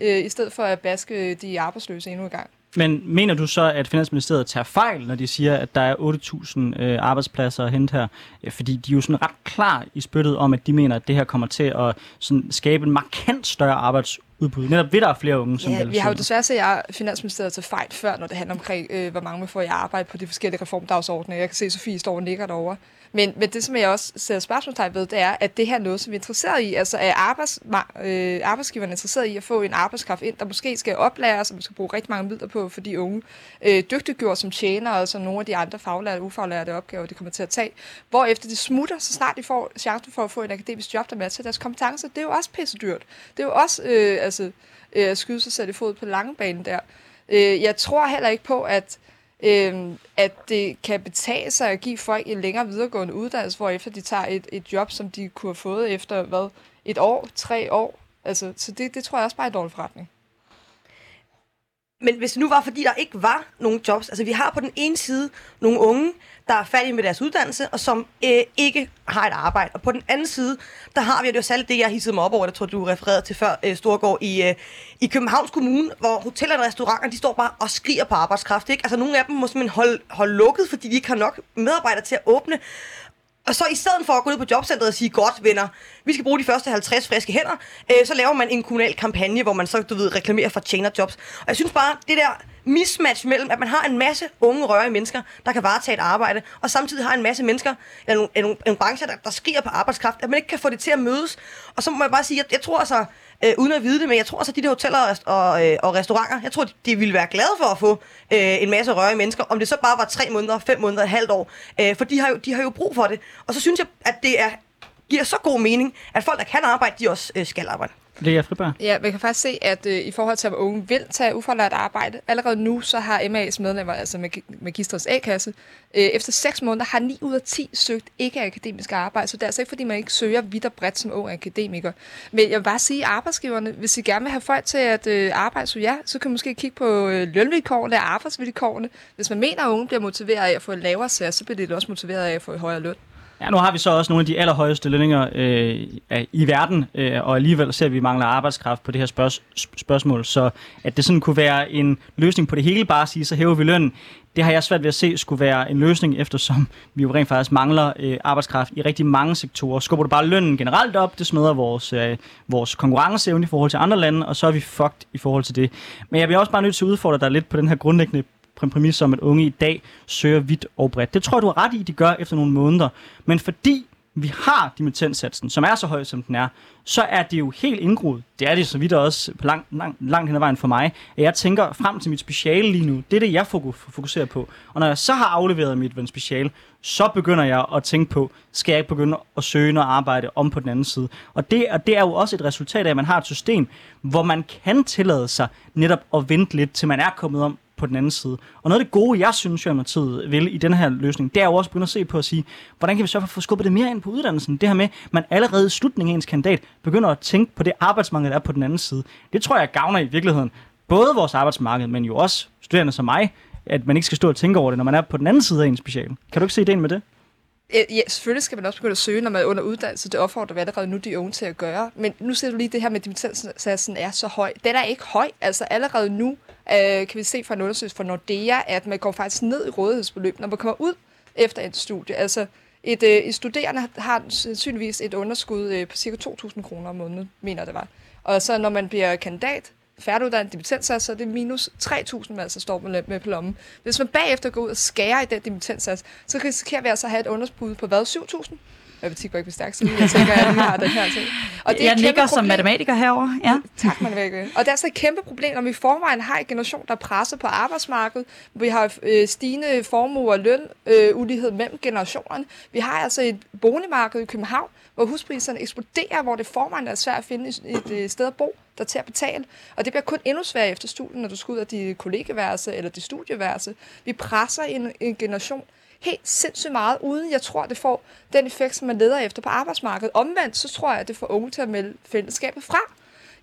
D: Øh, i stedet for at baske de arbejdsløse endnu en gang.
A: Men mener du så, at Finansministeriet tager fejl, når de siger, at der er 8.000 øh, arbejdspladser at hente her? Fordi de er jo sådan ret klar i spyttet om, at de mener, at det her kommer til at sådan, skabe en markant større arbejdsudbud. Netop ved der er flere unge, som
D: ja, vi har jo desværre set Finansministeriet til fejl før, når det handler omkring, øh, hvor mange man får i arbejde på de forskellige reformdagsordninger. Jeg kan se, at Sofie står og nikker derovre. Men, men det, som jeg også ser spørgsmålstegn ved, det er, at det her er noget, som vi er interesseret i. Altså er arbejds, øh, arbejdsgiverne interesseret i at få en arbejdskraft ind, der måske skal oplæres, som man skal bruge rigtig mange midler på for de unge. Øh, dygtiggjort som tjener, og altså som nogle af de andre faglærte og ufaglærte opgaver, de kommer til at tage. Hvor efter de smutter, så snart de får chancen for at få en akademisk job, der matcher deres kompetencer, det er jo også pisse dyrt. Det er jo også øh, altså, øh, at skyde sig selv i fod på lange bane der. Øh, jeg tror heller ikke på, at øh, at det kan betale sig at give folk en længere videregående uddannelse, hvor efter de tager et, et job, som de kunne have fået efter hvad, et år, tre år. Altså, så det, det tror jeg også bare er en dårlig forretning.
C: Men hvis det nu var, fordi der ikke var nogen jobs, altså vi har på den ene side nogle unge, der er færdige med deres uddannelse, og som øh, ikke har et arbejde. Og på den anden side, der har vi, og det var særligt det, jeg hissede mig op over, det tror du refererede til før, øh, Storgård, i, øh, i Københavns Kommune, hvor hoteller og restauranter, de står bare og skriger på arbejdskraft. Ikke? Altså nogle af dem må simpelthen holde, holde lukket, fordi de ikke har nok medarbejdere til at åbne. Og så i stedet for at gå ud på jobcentret og sige, godt venner, vi skal bruge de første 50 friske hænder, øh, så laver man en kommunal kampagne, hvor man så, du ved, reklamerer for tjenerjobs. Og jeg synes bare, det der mismatch mellem, at man har en masse unge, rørige mennesker, der kan varetage et arbejde, og samtidig har en masse mennesker, eller nogle, nogle, nogle brancher, der, der skriger på arbejdskraft, at man ikke kan få det til at mødes. Og så må jeg bare sige, at jeg tror altså, øh, uden at vide det, men jeg tror altså, at de der hoteller og, og, øh, og restauranter, jeg tror, de, de ville være glade for at få øh, en masse rørige mennesker, om det så bare var tre måneder, fem måneder, et halvt år. Øh, for de har, jo, de har jo brug for det. Og så synes jeg, at det er, giver så god mening, at folk, der kan arbejde, de også øh, skal arbejde.
A: Lea Friberg?
D: Ja, man kan faktisk se, at øh, i forhold til, at unge vil tage ufaglært arbejde, allerede nu så har MA's medlemmer, altså Magisters A-kasse, øh, efter 6 måneder har 9 ud af 10 søgt ikke akademisk arbejde, så det er altså ikke, fordi man ikke søger vidt og bredt som ung akademiker. Men jeg vil bare sige, at arbejdsgiverne, hvis I gerne vil have folk til at øh, arbejde så ja, så kan man måske kigge på øh, lønvilkårene og arbejdsvilkårene. Hvis man mener, at unge bliver motiveret af at få en lavere sats, så bliver det også motiveret af at få en højere løn.
A: Ja, nu har vi så også nogle af de allerhøjeste lønninger øh, i verden, øh, og alligevel ser vi, at vi mangler arbejdskraft på det her spørg- spørgsmål. Så at det sådan kunne være en løsning på det hele, bare at sige, så hæver vi lønnen, det har jeg svært ved at se skulle være en løsning, eftersom vi jo rent faktisk mangler øh, arbejdskraft i rigtig mange sektorer. Skubber du bare lønnen generelt op, det smadrer vores, øh, vores konkurrenceevne i forhold til andre lande, og så er vi fucked i forhold til det. Men jeg bliver også bare nødt til at udfordre dig lidt på den her grundlæggende præmis om, at unge i dag søger vidt og bredt. Det tror jeg, du har ret i, de gør efter nogle måneder. Men fordi vi har dimittenssatsen, som er så høj, som den er, så er det jo helt indgroet. Det er det så vidt også på lang, lang, langt hen ad vejen for mig, at jeg tænker frem til mit speciale lige nu. Det er det, jeg fokuserer på. Og når jeg så har afleveret mit speciale, så begynder jeg at tænke på, skal jeg ikke begynde at søge noget arbejde om på den anden side. Og det, og det er jo også et resultat af, at man har et system, hvor man kan tillade sig netop at vente lidt, til man er kommet om på den anden side. Og noget af det gode, jeg synes, Socialdemokratiet vil i den her løsning, det er jo også at begynde at se på at sige, hvordan kan vi så få skubbet det mere ind på uddannelsen? Det her med, at man allerede i slutningen af ens kandidat begynder at tænke på det arbejdsmarked, der er på den anden side. Det tror jeg gavner i virkeligheden både vores arbejdsmarked, men jo også studerende som mig, at man ikke skal stå og tænke over det, når man er på den anden side af en special. Kan du ikke se ideen med det?
D: Ja, selvfølgelig skal man også begynde at søge, når man er under uddannelse. Det opfordrer vi allerede nu de unge til at gøre. Men nu ser du lige, det her med, at er så høj. Den er ikke høj. Altså allerede nu øh, kan vi se fra en undersøgelse fra Nordea, at man går faktisk ned i rådighedsbeløb, når man kommer ud efter et studie. Altså et, øh, et studerende har sandsynligvis et underskud øh, på ca. 2.000 kroner om måneden, mener det var. Og så når man bliver kandidat, færdiguddannet dimittensats, så er det minus 3.000, man altså står med, med på lommen. Hvis man bagefter går ud og skærer i den dimittensats, så risikerer vi altså at have et underskud på hvad? 7.000? matematik var ikke stærk, så jeg tænker, at lige har den her ting.
B: Og det er jeg nikker som matematiker herover. Ja.
D: Tak, matematiker. Og det er altså et kæmpe problem, når vi i forvejen har en generation, der er presset på arbejdsmarkedet. Vi har øh, stigende formue og løn, øh, ulighed mellem generationerne. Vi har altså et boligmarked i København, hvor huspriserne eksploderer, hvor det forvejen er svært at finde et, et øh, sted at bo, der til at betale. Og det bliver kun endnu sværere efter studien, når du skal ud af dit kollegeværelse eller dit studieværelse. Vi presser en, en generation helt sindssygt meget, uden jeg tror, det får den effekt, som man leder efter på arbejdsmarkedet. Omvendt, så tror jeg, at det får unge til at melde fællesskabet fra.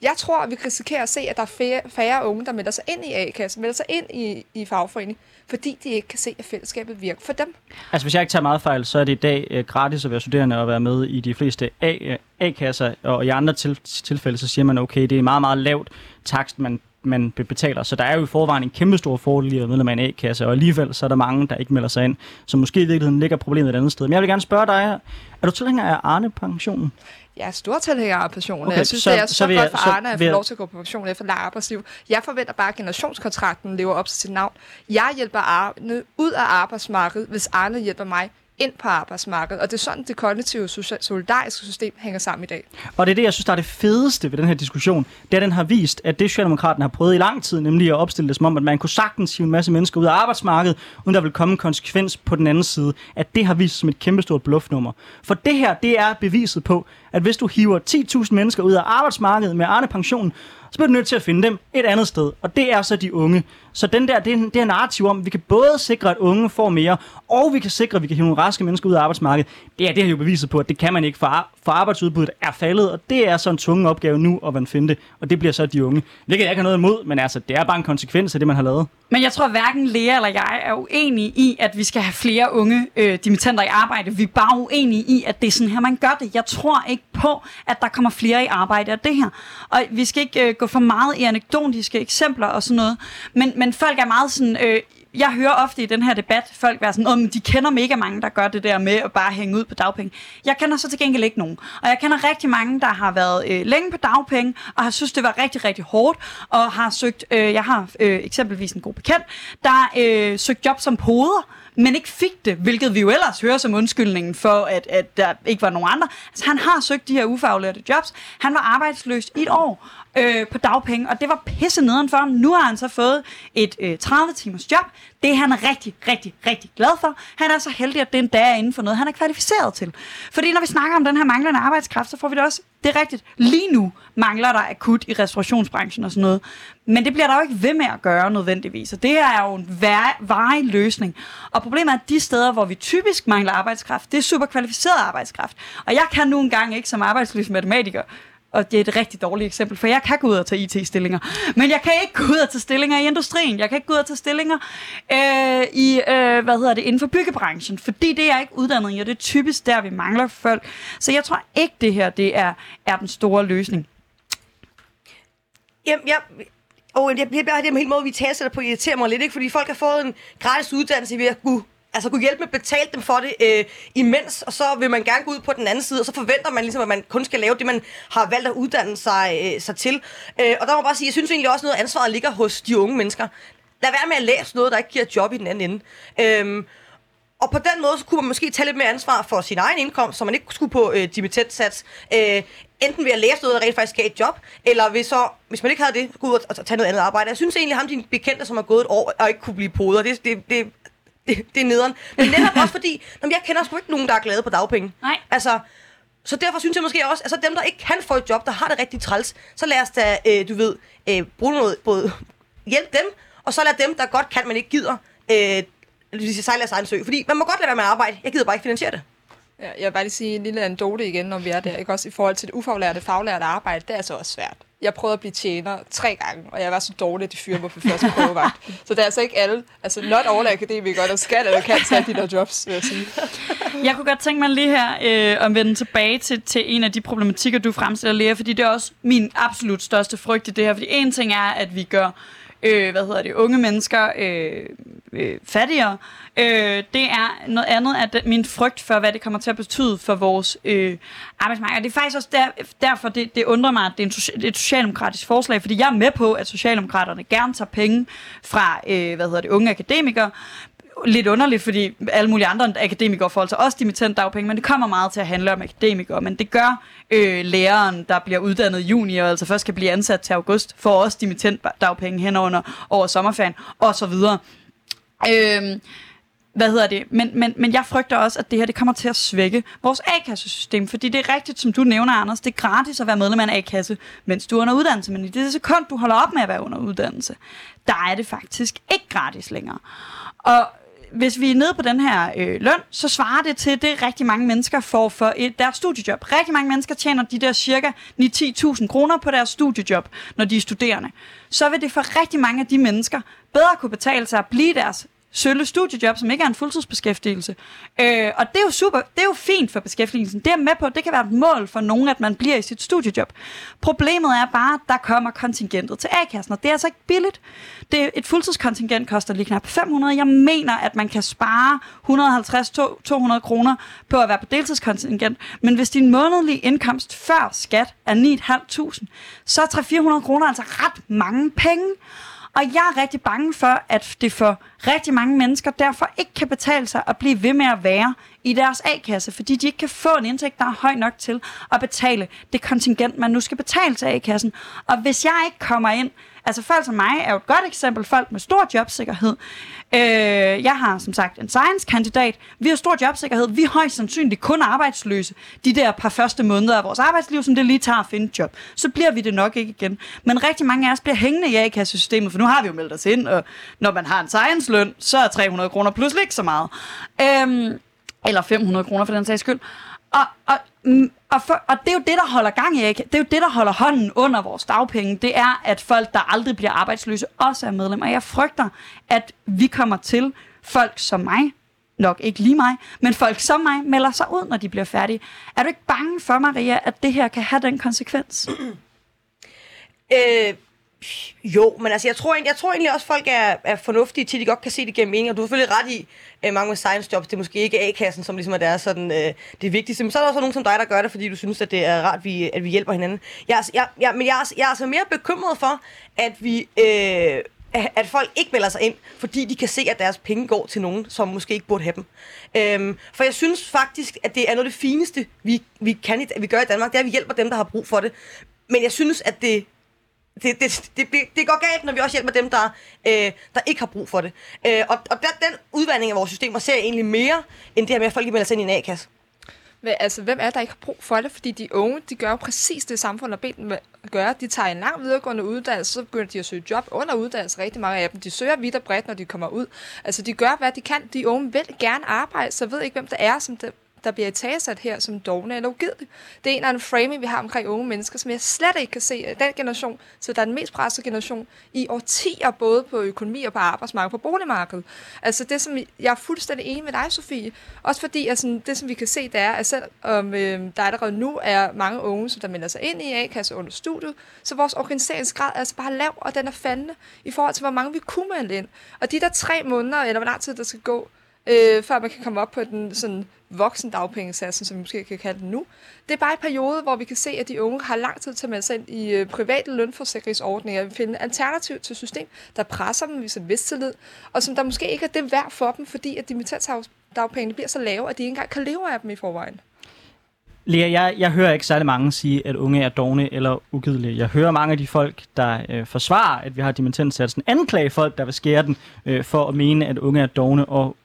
D: Jeg tror, at vi risikerer at se, at der er færre, færre unge, der melder sig ind i A-kassen, melder sig ind i, i fagforening, fordi de ikke kan se, at fællesskabet virker for dem.
A: Altså, hvis jeg ikke tager meget fejl, så er det i dag uh, gratis at være studerende og være med i de fleste øh, A-kasser, og i andre til, tilfælde, så siger man, okay, det er meget, meget lavt takst, man man betaler. Så der er jo i forvejen en kæmpe stor fordel i at medlem af en A-kasse, og alligevel så er der mange, der ikke melder sig ind. Så måske i virkeligheden ligger problemet et andet sted. Men jeg vil gerne spørge dig, er du tilhænger af Arne-pensionen?
D: Jeg er stor tilhænger af pensionen. Okay, jeg synes, så, det er så, så godt for Arne at få lov til at gå på pension efter lang arbejdsliv. Jeg forventer bare, at generationskontrakten lever op til sit navn. Jeg hjælper Arne ud af arbejdsmarkedet, hvis Arne hjælper mig ind på arbejdsmarkedet. Og det er sådan, det kollektive solidariske system hænger sammen i dag.
A: Og det er det, jeg synes, der er det fedeste ved den her diskussion. Det er, den har vist, at det Socialdemokraten har prøvet i lang tid, nemlig at opstille det som om, at man kunne sagtens hive en masse mennesker ud af arbejdsmarkedet, uden der vil komme en konsekvens på den anden side. At det har vist som et kæmpestort bluffnummer. For det her, det er beviset på, at hvis du hiver 10.000 mennesker ud af arbejdsmarkedet med Arne Pension, så bliver du nødt til at finde dem et andet sted. Og det er så de unge. Så den der, det er, det her narrativ om, at vi kan både sikre, at unge får mere, og vi kan sikre, at vi kan hive nogle raske mennesker ud af arbejdsmarkedet. Det er det her jo beviset på, at det kan man ikke, for, for arbejdsudbuddet er faldet, og det er så en tunge opgave nu at finde det, og det bliver så de unge. Hvilket jeg ikke har noget imod, men altså, det er bare en konsekvens af det, man har lavet.
B: Men jeg tror, hverken Lea eller jeg er uenige i, at vi skal have flere unge øh, dimittenter i arbejde. Vi er bare uenige i, at det er sådan her, man gør det. Jeg tror ikke på, at der kommer flere i arbejde af det her. Og vi skal ikke øh, gå for meget i anekdotiske eksempler og sådan noget. Men, men folk er meget sådan... Øh, jeg hører ofte i den her debat folk være sådan, at de kender mega mange, der gør det der med at bare hænge ud på dagpenge. Jeg kender så til gengæld ikke nogen. Og jeg kender rigtig mange, der har været øh, længe på dagpenge, og har synes, det var rigtig, rigtig hårdt, og har søgt, øh, jeg har øh, eksempelvis en god bekendt, der øh, søgt job som poder, men ikke fik det, hvilket vi jo ellers hører som undskyldningen for, at, at der ikke var nogen andre. Altså, han har søgt de her ufaglærte jobs. Han var arbejdsløs i et år øh, på dagpenge, og det var pisse nederen for ham. Nu har han så fået et øh, 30-timers job. Det er han rigtig, rigtig, rigtig glad for. Han er så heldig, at det endda er inden for noget, han er kvalificeret til. Fordi når vi snakker om den her manglende arbejdskraft, så får vi det også, det er rigtigt, lige nu mangler der akut i restaurationsbranchen og sådan noget. Men det bliver der jo ikke ved med at gøre nødvendigvis, og det er jo en varig løsning. Og problemet er, at de steder, hvor vi typisk mangler arbejdskraft, det er super kvalificeret arbejdskraft. Og jeg kan nu engang ikke som arbejdsløs matematiker og det er et rigtig dårligt eksempel, for jeg kan gå ud og tage IT-stillinger, men jeg kan ikke gå ud og tage stillinger i industrien, jeg kan ikke gå ud og tage stillinger øh, i, øh, hvad hedder det, inden for byggebranchen, fordi det er ikke uddannet i, og det er typisk der, vi mangler folk. Så jeg tror ikke, det her det er, er den store løsning.
C: Jamen, jeg, og jeg bliver bare det med hele måde, vi taler på, irriterer mig lidt, ikke? fordi folk har fået en gratis uddannelse ved at kunne altså kunne hjælpe med at betale dem for det øh, imens, og så vil man gerne gå ud på den anden side, og så forventer man ligesom, at man kun skal lave det, man har valgt at uddanne sig, øh, sig til. Øh, og der må jeg bare sige, jeg synes egentlig også, noget ansvaret ligger hos de unge mennesker. Lad være med at læse noget, der ikke giver job i den anden ende. Øh, og på den måde, så kunne man måske tage lidt mere ansvar for sin egen indkomst, så man ikke skulle på øh, dimittentsats. Øh, enten ved at læse noget, der rent faktisk gav et job, eller ved så, hvis man ikke havde det, gå ud og tage noget andet arbejde. Jeg synes egentlig, at ham din bekendte, som har gået et år og ikke kunne blive poder, det, det, det, det, det er nederen. Men netop også fordi, når jeg kender sgu ikke nogen, der er glade på dagpenge.
B: Nej.
C: Altså, så derfor synes jeg måske også, altså dem, der ikke kan få et job, der har det rigtig træls, så lad os da, øh, du ved, øh, bruge noget, både hjælp dem, og så lad dem, der godt kan, men ikke gider, øh, sejler deres egen sø. Fordi man må godt lade være med at arbejde. Jeg gider bare ikke finansiere det.
D: Ja, jeg vil bare lige sige en lille anekdote igen, når vi er der. Ikke? Også i forhold til det ufaglærte, faglærte arbejde, det er altså også svært. Jeg prøvede at blive tjener tre gange, og jeg var så dårlig, at de fyrede mig på første (laughs) prøvevagt. så det er altså ikke alle, altså not all akademikere, der skal eller kan tage de der jobs, vil jeg sige.
B: Jeg kunne godt tænke mig lige her øh, at vende tilbage til, til en af de problematikker, du fremstiller, Lea, fordi det er også min absolut største frygt i det her. Fordi en ting er, at vi gør øh, hvad hedder det, unge mennesker øh, øh, fattigere. Øh, det er noget andet, at min frygt for, hvad det kommer til at betyde for vores øh, arbejdsmarked. Og det er faktisk også der, derfor, det, det undrer mig, at det er, en, det er et socialdemokratisk forslag, fordi jeg er med på, at Socialdemokraterne gerne tager penge fra øh, hvad hedder det, unge akademikere, lidt underligt, fordi alle mulige andre akademikere forholder sig altså også dimittent dagpenge, men det kommer meget til at handle om akademikere, men det gør øh, læreren, der bliver uddannet i juni, og altså først kan blive ansat til august, får også dimittent dagpenge hen under over sommerferien, og så videre. Øh, hvad hedder det? Men, men, men jeg frygter også, at det her det kommer til at svække vores A-kassesystem, fordi det er rigtigt, som du nævner, Anders, det er gratis at være medlem af en A-kasse, mens du er under uddannelse, men i det sekund, du holder op med at være under uddannelse, der er det faktisk ikke gratis længere. Og hvis vi er nede på den her øh, løn, så svarer det til det, rigtig mange mennesker får for et, deres studiejob. Rigtig mange mennesker tjener de der cirka 9-10.000 kroner på deres studiejob, når de er studerende. Så vil det for rigtig mange af de mennesker bedre kunne betale sig at blive deres sølle studiejob, som ikke er en fuldtidsbeskæftigelse. Øh, og det er jo super, det er jo fint for beskæftigelsen. Det er med på, det kan være et mål for nogen, at man bliver i sit studiejob. Problemet er bare, at der kommer kontingentet til A-kassen, og det er altså ikke billigt. Det, et fuldtidskontingent koster lige knap 500. Jeg mener, at man kan spare 150-200 kroner på at være på deltidskontingent, men hvis din månedlige indkomst før skat er 9.500, så er 300-400 kroner altså ret mange penge. Og jeg er rigtig bange for, at det for rigtig mange mennesker derfor ikke kan betale sig at blive ved med at være i deres A-kasse, fordi de ikke kan få en indtægt, der er høj nok til at betale det kontingent, man nu skal betale til A-kassen. Og hvis jeg ikke kommer ind Altså folk som mig er jo et godt eksempel. Folk med stor jobsikkerhed. Øh, jeg har som sagt en science-kandidat. Vi har stor jobsikkerhed. Vi er højst sandsynligt kun arbejdsløse de der par første måneder af vores arbejdsliv, som det lige tager at finde et job. Så bliver vi det nok ikke igen. Men rigtig mange af os bliver hængende i A-kassesystemet, for nu har vi jo meldt os ind, og når man har en science-løn, så er 300 kroner pludselig ikke så meget. Øh, eller 500 kroner for den sags skyld. Og, og, og, for, og det er jo det, der holder gang i, ikke? det er jo det, der holder hånden under vores dagpenge, det er, at folk, der aldrig bliver arbejdsløse, også er medlemmer. Jeg frygter, at vi kommer til folk som mig, nok ikke lige mig, men folk som mig melder sig ud, når de bliver færdige. Er du ikke bange for, Maria, at det her kan have den konsekvens? (clears throat)
C: øh, jo, men altså, jeg tror, jeg tror egentlig også, at folk er, er fornuftige til, at de godt kan se det gennem mening, og du har selvfølgelig ret i, at mange med science jobs, det er måske ikke A-kassen, som ligesom er der, sådan, øh, det vigtigste, men så er der også nogen som dig, der gør det, fordi du synes, at det er rart, vi, at vi hjælper hinanden. Jeg, jeg, jeg, men jeg, jeg er altså mere bekymret for, at vi... Øh, at folk ikke melder sig ind, fordi de kan se, at deres penge går til nogen, som måske ikke burde have dem. Øhm, for jeg synes faktisk, at det er noget af det fineste, vi, vi, kan, vi gør i Danmark, det er, at vi hjælper dem, der har brug for det. Men jeg synes, at det det, det, det, det går galt, når vi også hjælper dem, der, øh, der ikke har brug for det. Øh, og og der, den udvandring af vores systemer ser jeg egentlig mere, end det her med, at folk melder sig ind i en A-kasse.
D: Men, altså, hvem er der ikke har brug for det? Fordi de unge, de gør jo præcis det samfundet har bedt dem at gøre. De tager en lang videregående uddannelse, så begynder de at søge job under uddannelse. Rigtig mange af dem, de søger vidt og bredt, når de kommer ud. Altså, de gør, hvad de kan. De unge vil gerne arbejde, så ved ikke, hvem der er, som det der bliver tagesat her som dogne eller ugidelige. Det er en af en framing, vi har omkring unge mennesker, som jeg slet ikke kan se øh, den generation, så der er den mest pressede generation i årtier, både på økonomi og på arbejdsmarkedet, på boligmarkedet. Altså det, som jeg er fuldstændig enig med dig, Sofie. Også fordi, altså, det, som vi kan se, det er, at selvom øh, der allerede nu er mange unge, som der melder sig ind i A-kasse under studiet, så vores organiseringsgrad er altså bare lav, og den er faldende i forhold til, hvor mange vi kunne melde ind. Og de der tre måneder, eller hvor lang tid der skal gå, øh, før man kan komme op på den sådan voksen dagpengesatsen, som vi måske kan kalde den nu. Det er bare en periode, hvor vi kan se, at de unge har lang tid til at melde sig ind i øh, private lønforsikringsordninger. Vi finder alternativ til system, der presser dem, viser vis tillid, og som der måske ikke er det værd for dem, fordi at dagpengene bliver så lave, at de ikke engang kan leve af dem i forvejen.
A: Lea, jeg, jeg hører ikke særlig mange sige, at unge er dogne eller ugidelige. Jeg hører mange af de folk, der øh, forsvarer, at vi har dimittentsatsen, anklage folk, der vil skære den, øh, for at mene, at unge er dogne og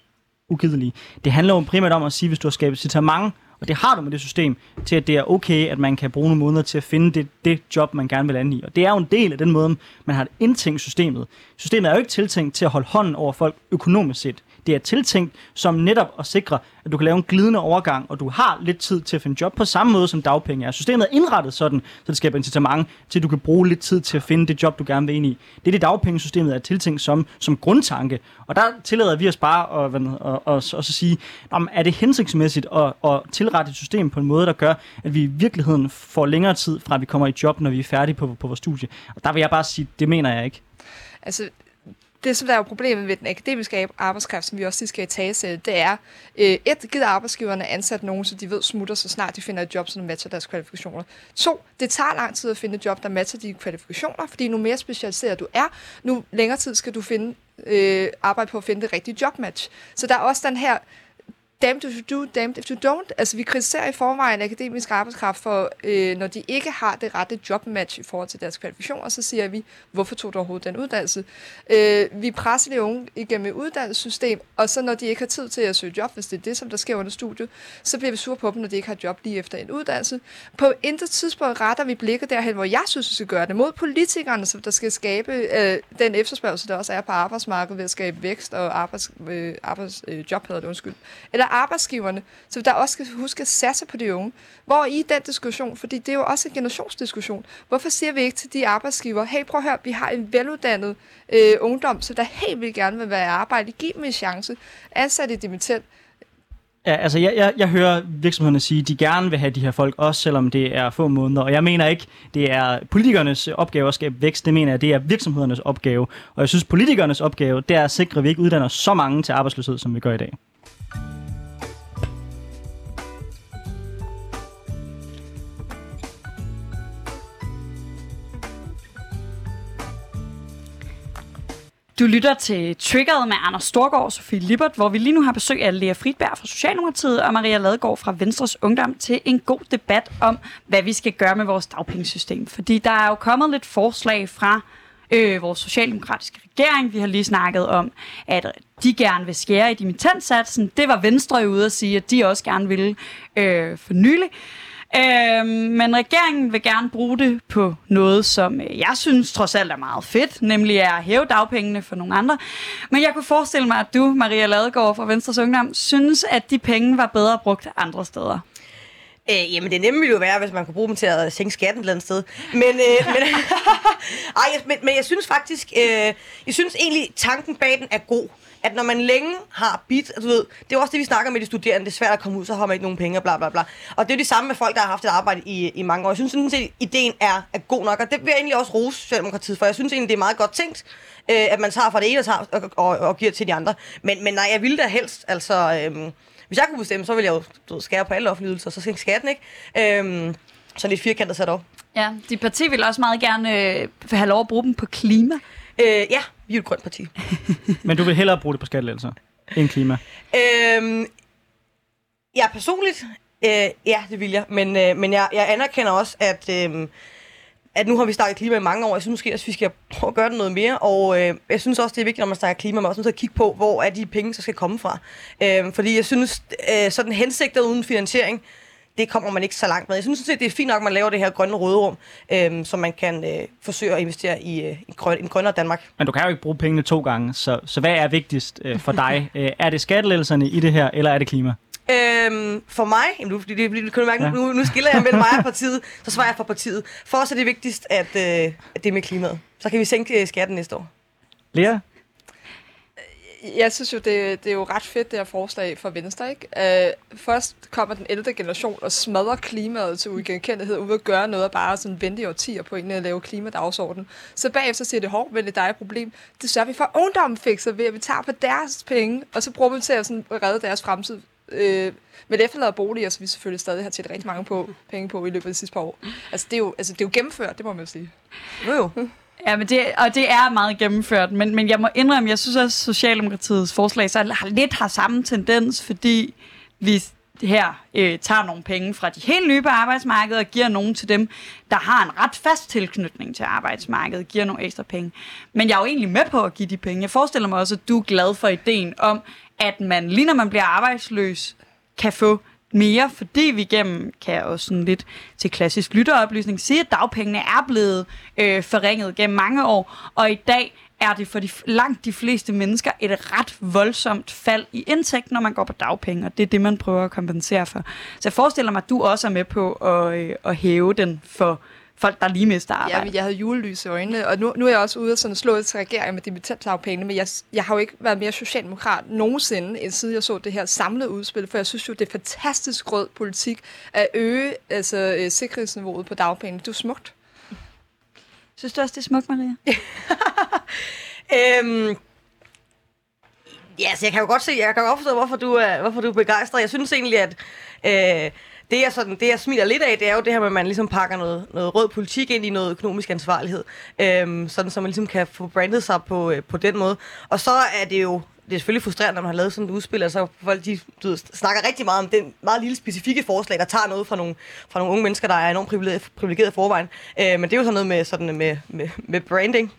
A: ugidelige. Det handler jo primært om at sige, hvis du har skabt incitament, og det har du med det system, til at det er okay, at man kan bruge nogle måneder til at finde det, det job, man gerne vil lande i. Og det er jo en del af den måde, man har indtænkt systemet. Systemet er jo ikke tiltænkt til at holde hånden over folk økonomisk set. Det er tiltænkt som netop at sikre, at du kan lave en glidende overgang, og du har lidt tid til at finde job på samme måde som dagpenge er. Systemet er indrettet sådan, så det skaber incitament til, at du kan bruge lidt tid til at finde det job, du gerne vil ind i. Det er det, dagpengesystemet er tiltænkt som, som grundtanke. Og der tillader vi os bare at, at, at, at, at, sige, om, er det hensigtsmæssigt at, at tilrette et system på en måde, der gør, at vi i virkeligheden får længere tid fra, at vi kommer i job, når vi er færdige på, på vores studie. Og der vil jeg bare sige, det mener jeg ikke.
D: Altså, det, som der er problemet med den akademiske arbejdskraft, som vi også skal i tale det er, øh, et, givet arbejdsgiverne ansat nogen, så de ved smutter, så snart de finder et job, som matcher deres kvalifikationer. To, det tager lang tid at finde et job, der matcher dine kvalifikationer, fordi nu mere specialiseret du er, nu længere tid skal du finde øh, arbejde på at finde det rigtige jobmatch. Så der er også den her damned if you do, damned if you don't. Altså, vi kritiserer i forvejen akademisk arbejdskraft for, øh, når de ikke har det rette jobmatch i forhold til deres kvalifikationer, så siger vi, hvorfor tog du overhovedet den uddannelse? Øh, vi presser de unge igennem et uddannelsessystem, og så når de ikke har tid til at søge job, hvis det er det, som der sker under studiet, så bliver vi sure på dem, når de ikke har job lige efter en uddannelse. På intet tidspunkt retter vi blikket derhen, hvor jeg synes, vi skal gøre det, mod politikerne, som der skal skabe øh, den efterspørgsel, der også er på arbejdsmarkedet ved at skabe vækst og arbejds, øh, arbejds, øh, hedder det, undskyld. Eller arbejdsgiverne, så der også skal huske at satse på de unge. Hvor i den diskussion, fordi det er jo også en generationsdiskussion, hvorfor siger vi ikke til de arbejdsgiver, hey prøv at høre, vi har en veluddannet øh, ungdom, så der helt vil gerne vil være i arbejde, giv dem en chance, ansat i dimittent,
A: Ja, altså jeg, jeg, jeg hører virksomhederne sige, at de gerne vil have de her folk, også selvom det er få måneder. Og jeg mener ikke, det er politikernes opgave at skabe vækst. Det mener jeg, det er virksomhedernes opgave. Og jeg synes, politikernes opgave, det er at sikre, at vi ikke uddanner så mange til arbejdsløshed, som vi gør i dag.
B: Du lytter til Triggeret med Anders Storgård og Sofie Lippert, hvor vi lige nu har besøg af Lea Fridberg fra Socialdemokratiet og Maria Ladegaard fra Venstres Ungdom til en god debat om, hvad vi skal gøre med vores dagpengesystem. Fordi der er jo kommet lidt forslag fra øh, vores socialdemokratiske regering. Vi har lige snakket om, at de gerne vil skære i dimittentsatsen. Det var Venstre jo ude at sige, at de også gerne ville øh, for nylig. Øh, men regeringen vil gerne bruge det på noget, som øh, jeg synes trods alt er meget fedt, nemlig at hæve dagpengene for nogle andre. Men jeg kunne forestille mig, at du, Maria Ladegaard fra Venstres Ungdom, synes, at de penge var bedre brugt andre steder.
C: Øh, jamen, det nemme ville jo være, hvis man kunne bruge dem til at sænke skatten et eller andet sted. Men, øh, (laughs) men, (laughs) ej, men, men jeg synes faktisk, øh, jeg synes egentlig, tanken bag den er god at når man længe har bit, du ved, det er også det, vi snakker med de studerende, det er svært at komme ud, så har man ikke nogen penge, bla bla bla. Og det er det samme med folk, der har haft et arbejde i, i mange år. Jeg synes sådan set, ideen er, er god nok, og det vil jeg egentlig også rose Socialdemokratiet for. Jeg synes egentlig, det er meget godt tænkt, øh, at man tager fra det ene og, tager, og, og, og giver til de andre. Men, men nej, jeg ville da helst, altså... Øh, hvis jeg kunne bestemme, så ville jeg jo du ved, skære på alle offentlige ydelser, så sænke skatten, ikke? Øhm, så lidt firkantet sat op.
B: Ja, de parti vil også meget gerne øh, have lov at bruge dem på klima.
C: Øh, ja, vi er et grønt parti. (laughs)
A: Men du vil hellere bruge det på skattelettelser end klima?
C: Øhm, ja, personligt, øh, ja, det vil jeg. Men, øh, men jeg, jeg anerkender også, at, øh, at nu har vi snakket klima i mange år. Jeg synes måske, at vi skal prøve at gøre det noget mere. Og øh, jeg synes også, det er vigtigt, når man snakker klima, man også nødt til at kigge på, hvor er de penge, der skal komme fra. Øh, fordi jeg synes, øh, sådan hensigter uden finansiering, det kommer man ikke så langt med. Jeg synes det er fint nok, at man laver det her grønne råderum, øh, så man kan øh, forsøge at investere i, øh, i grøn, en grønnere Danmark.
A: Men du kan jo ikke bruge pengene to gange, så, så hvad er vigtigst øh, for dig? (laughs) øh, er det skattelettelserne i det her, eller er det klima?
C: Øhm, for mig, jamen, nu, det, det, det, kan du mærke, ja. nu, nu skiller jeg mellem mig og (laughs) partiet, så svarer jeg for partiet. For os er det vigtigst, at, øh, at det er med klimaet. Så kan vi sænke øh, skatten næste år.
A: Lea?
D: Jeg synes jo, det, det er jo ret fedt, det her forslag fra Venstre, ikke? Uh, først kommer den ældre generation og smadrer klimaet til uigenkendelighed, uden at gøre noget og bare sådan vente i årtier på en at lave klimadagsorden. Så bagefter siger det, hårdt, men det er et problem. Det sørger vi for, at ungdommen fikser ved, at vi tager på deres penge, og så bruger vi til at sådan redde deres fremtid. Øh, med efterladet boliger, som vi selvfølgelig stadig har tjent rigtig mange på, penge på i løbet af de sidste par år. Altså, det er jo, altså, det er jo gennemført, det må man jo sige.
C: Jo jo.
B: Ja, men det, og det er meget gennemført, men, men jeg må indrømme, jeg synes også, at Socialdemokratiets forslag så har lidt har samme tendens, fordi vi her øh, tager nogle penge fra de helt nye på arbejdsmarkedet og giver nogen til dem, der har en ret fast tilknytning til arbejdsmarkedet, giver nogle ekstra penge. Men jeg er jo egentlig med på at give de penge. Jeg forestiller mig også, at du er glad for ideen om, at man lige når man bliver arbejdsløs, kan få mere, fordi vi gennem, kan jeg også sådan lidt til klassisk lytteroplysning sige, at dagpengene er blevet øh, forringet gennem mange år, og i dag er det for de, langt de fleste mennesker et ret voldsomt fald i indtægt, når man går på dagpenge, og det er det, man prøver at kompensere for. Så jeg forestiller mig, at du også er med på at, øh, at hæve den for folk, der lige mister arbejde.
D: Ja, men jeg havde julelys i øjnene, og nu, nu er jeg også ude og sådan slå til regeringen med dimittensafpengene, men jeg, jeg har jo ikke været mere socialdemokrat nogensinde, end siden jeg så det her samlede udspil, for jeg synes jo, det er fantastisk rød politik at øge altså, øh, sikkerhedsniveauet på dagpengene. Det er smukt.
B: Synes du også, det er smukt, Maria? (laughs)
C: øhm, ja, så jeg kan jo godt se, jeg kan godt forstå, hvorfor du er, hvorfor du er begejstret. Jeg synes egentlig, at øh, det, jeg sådan, det, jeg smiler lidt af, det er jo det her med, at man ligesom pakker noget, noget rød politik ind i noget økonomisk ansvarlighed. Øhm, sådan, så man ligesom kan få brandet sig på, øh, på den måde. Og så er det jo det er selvfølgelig frustrerende, når man har lavet sådan et udspil, og så folk de, du ved, snakker rigtig meget om den meget lille specifikke forslag, der tager noget fra nogle, fra nogle unge mennesker, der er enormt privilegeret i forvejen. Øh, men det er jo sådan noget med, sådan med, med, med branding.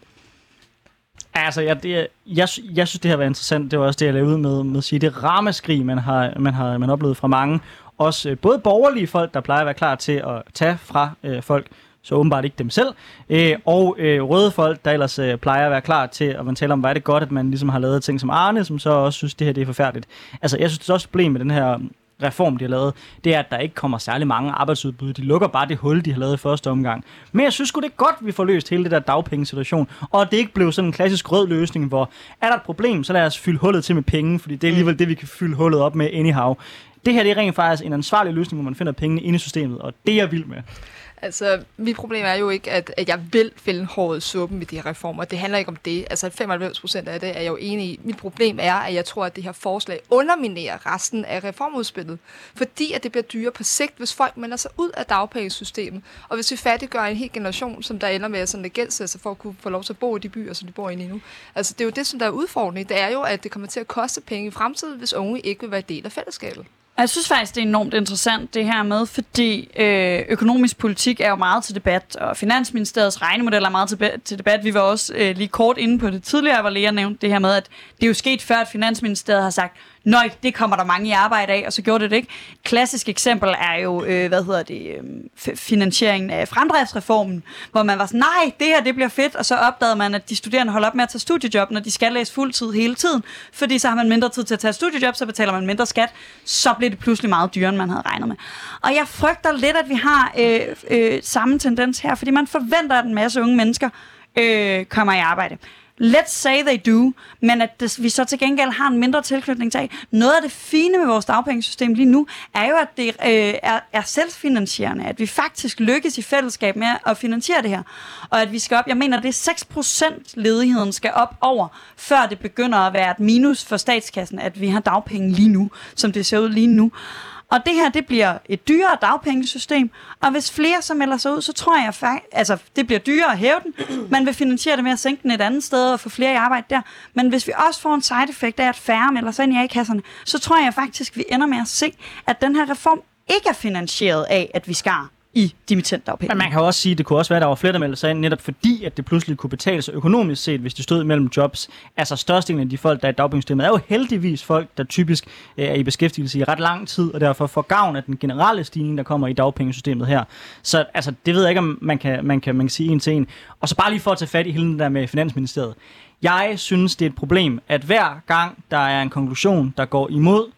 A: Altså, jeg, det, jeg, jeg synes, det har været interessant. Det var også det, jeg lavede ud med, med at sige. Det ramaskrig, man har, man har man oplevet fra mange. Også øh, både borgerlige folk, der plejer at være klar til at tage fra øh, folk, så åbenbart ikke dem selv, øh, og øh, røde folk, der ellers øh, plejer at være klar til at man taler om, hvad er det godt, at man ligesom har lavet ting som Arne, som så også synes, det her det er forfærdeligt. Altså, jeg synes, det er også et problem med den her reform, de har lavet, det er, at der ikke kommer særlig mange arbejdsudbud. De lukker bare det hul, de har lavet i første omgang. Men jeg synes sgu, det er godt, at vi får løst hele det der dagpengesituation, og det ikke blev sådan en klassisk rød løsning, hvor er der et problem, så lad os fylde hullet til med penge, fordi det er alligevel det, vi kan fylde hullet op med anyhow. Det her det er rent faktisk en ansvarlig løsning, hvor man finder pengene inde i systemet, og det er jeg vild med.
D: Altså, mit problem er jo ikke, at, at jeg vil fælde håret i suppen med de her reformer. Det handler ikke om det. Altså, 95 procent af det er jeg jo enig i. Mit problem er, at jeg tror, at det her forslag underminerer resten af reformudspillet. Fordi at det bliver dyrere på sigt, hvis folk melder sig ud af dagpengesystemet. Og hvis vi fattiggør en hel generation, som der ender med at sådan lidt gældsætte for at kunne få lov til at bo i de byer, som de bor i nu. Altså, det er jo det, som der er udfordringen. Det er jo, at det kommer til at koste penge i fremtiden, hvis unge ikke vil være del af fællesskabet.
B: Jeg synes faktisk, det er enormt interessant det her med, fordi øh, økonomisk politik er jo meget til debat, og Finansministeriets regnemodel er meget til, til debat. Vi var også øh, lige kort inde på det tidligere, hvor Lea nævnte det her med, at det er jo sket før, at Finansministeriet har sagt, nøj, det kommer der mange i arbejde af, og så gjorde det det ikke. Klassisk eksempel er jo, øh, hvad hedder det, øh, finansieringen af fremdriftsreformen, hvor man var sådan, nej, det her det bliver fedt, og så opdagede man, at de studerende holder op med at tage studiejob, når de skal læse fuldtid hele tiden, fordi så har man mindre tid til at tage studiejob, så betaler man mindre skat, så bliver det pludselig meget dyrere, end man havde regnet med. Og jeg frygter lidt, at vi har øh, øh, samme tendens her, fordi man forventer, at en masse unge mennesker øh, kommer i arbejde. Let's say they do, men at det, vi så til gengæld har en mindre tilknytning til. Noget af det fine med vores dagpengesystem lige nu, er jo, at det øh, er, er selvfinansierende, at vi faktisk lykkes i fællesskab med at finansiere det her. Og at vi skal op, jeg mener, det er 6% ledigheden skal op over, før det begynder at være et minus for statskassen, at vi har dagpenge lige nu, som det ser ud lige nu. Og det her, det bliver et dyrere dagpengesystem, og hvis flere så melder sig ud, så tror jeg faktisk, altså det bliver dyrere at hæve den, man vil finansiere det med at sænke den et andet sted og få flere i arbejde der. Men hvis vi også får en side effect af, at færre melder sig ind i A-kasserne, så tror jeg faktisk, vi ender med at se, at den her reform ikke er finansieret af, at vi skar i dimittentdagpenge.
A: Men man kan også sige, at det kunne også være, at der var flere, der meldte sig ind, netop fordi, at det pludselig kunne betale sig økonomisk set, hvis de stod mellem jobs. Altså størstedelen af de folk, der er i dagpengesystemet, er jo heldigvis folk, der typisk øh, er i beskæftigelse i ret lang tid, og derfor får gavn af den generelle stigning, der kommer i dagpengesystemet her. Så altså, det ved jeg ikke, om man kan, man kan, man kan sige en til en. Og så bare lige for at tage fat i hele den der med Finansministeriet. Jeg synes, det er et problem, at hver gang der er en konklusion, der går imod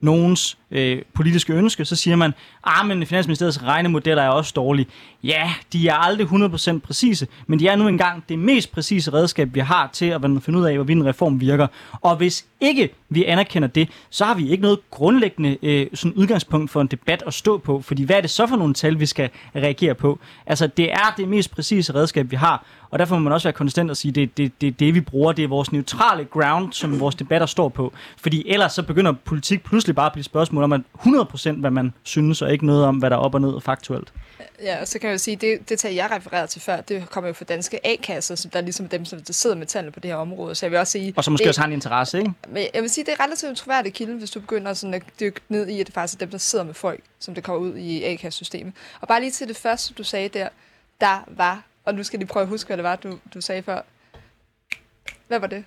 A: nogens øh, politiske ønske, så siger man, ah, men Finansministeriets regnemodeller er også dårlige. Ja, de er aldrig 100% præcise, men de er nu engang det mest præcise redskab, vi har til at finde ud af, hvorvidt en reform virker. Og hvis ikke vi anerkender det, så har vi ikke noget grundlæggende øh, sådan udgangspunkt for en debat at stå på, fordi hvad er det så for nogle tal, vi skal reagere på? Altså, det er det mest præcise redskab, vi har, og derfor må man også være konsistent og sige, det er det, det, det, vi bruger, det er vores neutrale ground, som vores debatter står på. Fordi ellers så begynder politik pludselig bare at blive spørgsmål om, at 100% hvad man synes, og ikke noget om, hvad der er op og ned faktuelt.
D: Ja, og så kan jeg jo sige, det, det tal, jeg refererede til før, det kommer jo fra danske A-kasser, som der er ligesom dem, som der sidder med tallene på det her område. Så jeg vil også sige...
A: Og så måske det, også har en interesse, ikke?
D: Men jeg vil sige, det er relativt troværdigt kilde, hvis du begynder sådan at dykke ned i, at det faktisk er dem, der sidder med folk, som det kommer ud i A-kassesystemet. Og bare lige til det første, du sagde der, der var, og nu skal de prøve at huske, hvad det var, du, du sagde før. Hvad var det?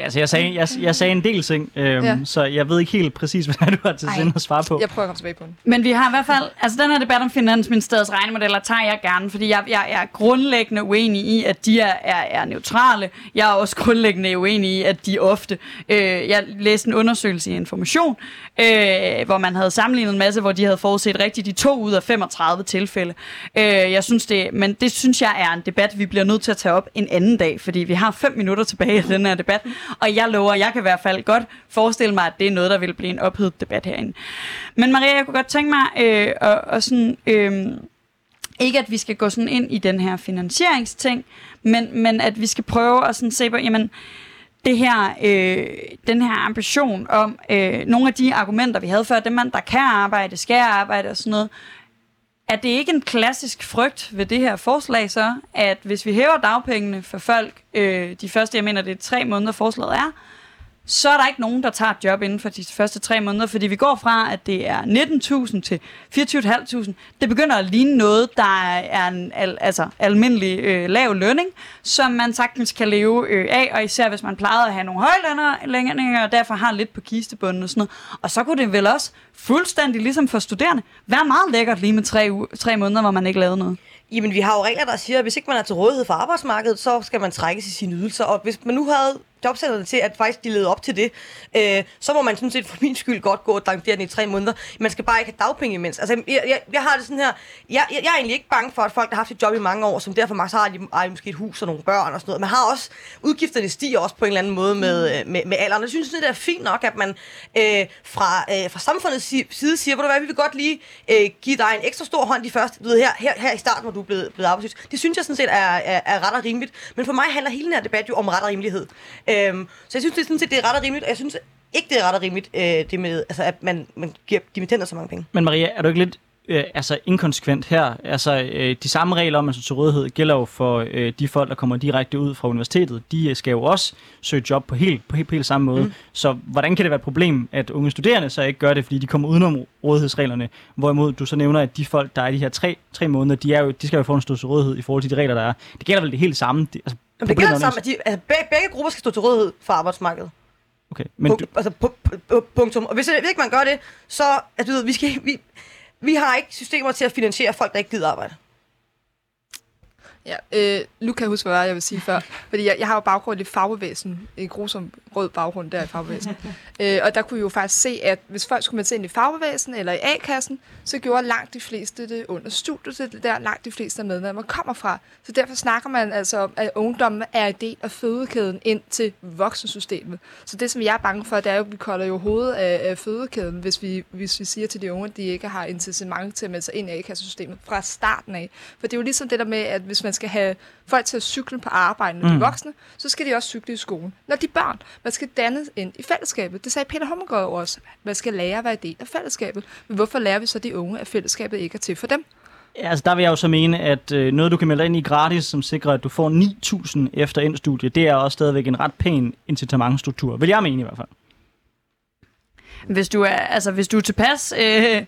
A: Altså, jeg sagde, jeg, jeg sagde en del ting, øhm, ja. så jeg ved ikke helt præcis, (laughs) hvad du har til sinde at svare på.
D: Jeg prøver at komme tilbage på den.
B: Men vi har i hvert fald, altså den her debat om Finansministeriets regnemodeller tager jeg gerne, fordi jeg, jeg, jeg er grundlæggende uenig i, at de er, er, er neutrale. Jeg er også grundlæggende uenig i, at de ofte... Øh, jeg læste en undersøgelse i Information, øh, hvor man havde sammenlignet en masse, hvor de havde forudset rigtigt de to ud af 35 tilfælde. Øh, jeg synes det, men det synes jeg er en debat, vi bliver nødt til at tage op en anden dag, fordi vi har fem minutter tilbage i den her debat, og jeg lover, jeg kan i hvert fald godt forestille mig, at det er noget, der vil blive en ophedet debat herinde. Men Maria, jeg kunne godt tænke mig øh, og, og sådan... Øh, ikke at vi skal gå sådan ind i den her finansieringsting, men, men at vi skal prøve at sådan se på, jamen, det her, øh, den her ambition om øh, nogle af de argumenter, vi havde før, det man, der kan arbejde, skal arbejde og sådan noget, er det ikke en klassisk frygt ved det her forslag så, at hvis vi hæver dagpengene for folk øh, de første, jeg mener det er tre måneder forslaget er, så er der ikke nogen, der tager et job inden for de første tre måneder, fordi vi går fra, at det er 19.000 til 24.500. Det begynder at ligne noget, der er en al, altså, almindelig øh, lav lønning, som man sagtens kan leve øh, af, og især hvis man plejede at have nogle højlønninger, og derfor har lidt på kistebunden og sådan noget. Og så kunne det vel også fuldstændig ligesom for studerende være meget lækkert lige med tre, tre måneder, hvor man ikke lavede noget.
C: Jamen, vi har jo regler, der siger, at hvis ikke man er til rådighed for arbejdsmarkedet, så skal man trækkes i sine ydelser. Og hvis man nu havde jobcenterne til, at faktisk de levede op til det, øh, så må man sådan set for min skyld godt gå og dankere den i tre måneder. Man skal bare ikke have dagpenge imens. Altså, jeg, jeg, jeg har det sådan her, jeg, jeg, jeg er egentlig ikke bange for, at folk, der har haft et job i mange år, som derfor så har de ej, måske et hus og nogle børn og sådan noget. Man har også, udgifterne stiger også på en eller anden måde med, mm. med, med alderen. Jeg synes, det er fint nok, at man øh, fra, øh, fra samfundets side siger, hvor du hvad, vi vil godt lige øh, give dig en ekstra stor hånd de første, du ved, her, her, her i starten, hvor du er blevet, blevet arbejdsløs. Det synes jeg sådan set er, er, er ret og rimeligt. Men for mig handler hele den her debat jo om ret og rimelighed. Øhm, så jeg synes, det er, sådan set, det er ret og rimeligt, og jeg synes ikke, det er ret og rimeligt, øh, det med, altså, at man, man giver dimittenter så mange penge.
A: Men Maria, er du ikke lidt øh, altså inkonsekvent her. Altså, øh, de samme regler om altså, til rådighed gælder jo for øh, de folk, der kommer direkte ud fra universitetet. De skal jo også søge job på helt, på helt, på helt samme måde. Mm. Så hvordan kan det være et problem, at unge studerende så ikke gør det, fordi de kommer udenom rådighedsreglerne? Hvorimod du så nævner, at de folk, der er i de her tre, tre måneder, de, er jo, de skal jo få en stor rådighed i forhold til de regler, der er. Det gælder vel det helt samme? Det, altså,
C: Jamen, det gælder samme, at de, altså, begge, begge grupper skal stå til rådighed for arbejdsmarkedet.
A: Okay,
C: men du... altså, punktum. Og hvis ikke man gør det, så, altså, du ved, vi, skal, vi, vi har ikke systemer til at finansiere folk, der ikke gider arbejde.
D: Ja, øh, nu kan jeg huske, hvad jeg vil sige før. Fordi jeg, jeg har jo baggrund i fagbevægelsen. En grusom rød baggrund der i fagbevægelsen. (laughs) øh, og der kunne vi jo faktisk se, at hvis folk skulle med ind i fagbevægelsen eller i A-kassen, så gjorde langt de fleste det under studiet, det der langt de fleste af medlemmer kommer fra. Så derfor snakker man altså om, at ungdommen er en del af fødekæden ind til voksensystemet. Så det, som jeg er bange for, det er jo, at vi kolder jo hovedet af, af fødekæden, hvis vi, hvis vi siger til de unge, at de ikke har incitament til at melde sig ind i A-kassesystemet fra starten af. For det er jo ligesom det der med, at hvis man skal have folk til at cykle på arbejde, når de mm. voksne, så skal de også cykle i skolen. Når de er børn, man skal danne ind i fællesskabet. Det sagde Peter Hummelgaard også. Man skal lære at være del af fællesskabet. Men hvorfor lærer vi så de unge, at fællesskabet ikke er til for dem?
A: Ja, altså der vil jeg jo så mene, at øh, noget, du kan melde ind i gratis, som sikrer, at du får 9.000 efter indstudie, det er også stadigvæk en ret pæn incitamentstruktur. Vil jeg mene i hvert fald.
B: Hvis du er, altså, hvis du er tilpas øh,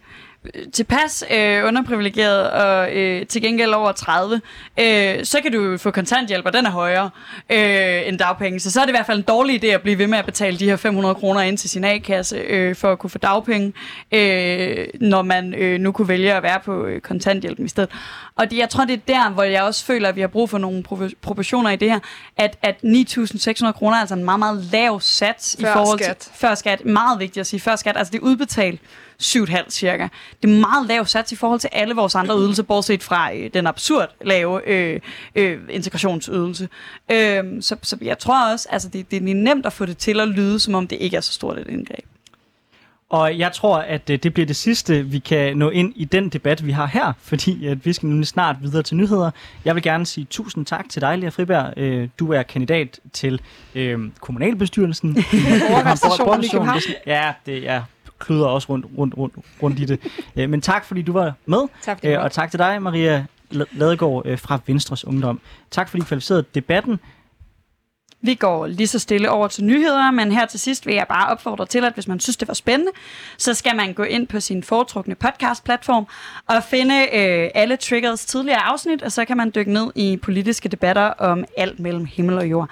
B: tilpas øh, underprivilegeret og øh, til gengæld over 30, øh, så kan du få kontanthjælp, og den er højere øh, end dagpenge. Så så er det i hvert fald en dårlig idé at blive ved med at betale de her 500 kroner ind til sin A-kasse øh, for at kunne få dagpenge, øh, når man øh, nu kunne vælge at være på øh, kontanthjælpen i stedet. Og det, jeg tror, det er der, hvor jeg også føler, at vi har brug for nogle pro- proportioner i det her, at, at 9.600 kroner er altså en meget, meget lav sats
D: Før
B: i forhold
D: skat.
B: til... Før skat. Meget vigtigt at sige før skat. Altså, det er udbetalt 7,5 cirka. Det er meget lav sats i forhold til alle vores andre ydelser, bortset fra øh, den absurd lave øh, øh, integrationsydelse. Øh, så, så jeg tror også, altså det, det er nemt at få det til at lyde, som om det ikke er så stort et indgreb.
A: Og jeg tror, at øh, det bliver det sidste, vi kan nå ind i den debat, vi har her, fordi at vi skal nemlig snart videre til nyheder. Jeg vil gerne sige tusind tak til dig, Lea Friberg. Øh, Du er kandidat til øh, kommunalbestyrelsen. (laughs)
D: Overrepræsentationen i København.
A: Ja, det er kluder også rundt, rundt, rundt, rundt i det. Øh, Men tak, fordi du var med.
D: Tak fordi.
A: Og tak til dig, Maria La- Ladegaard fra Venstres Ungdom. Tak fordi I kvalificerede debatten.
B: Vi går lige så stille over til nyheder, men her til sidst vil jeg bare opfordre til, at hvis man synes, det var spændende, så skal man gå ind på sin foretrukne podcast-platform og finde øh, alle Triggers tidligere afsnit, og så kan man dykke ned i politiske debatter om alt mellem himmel og jord.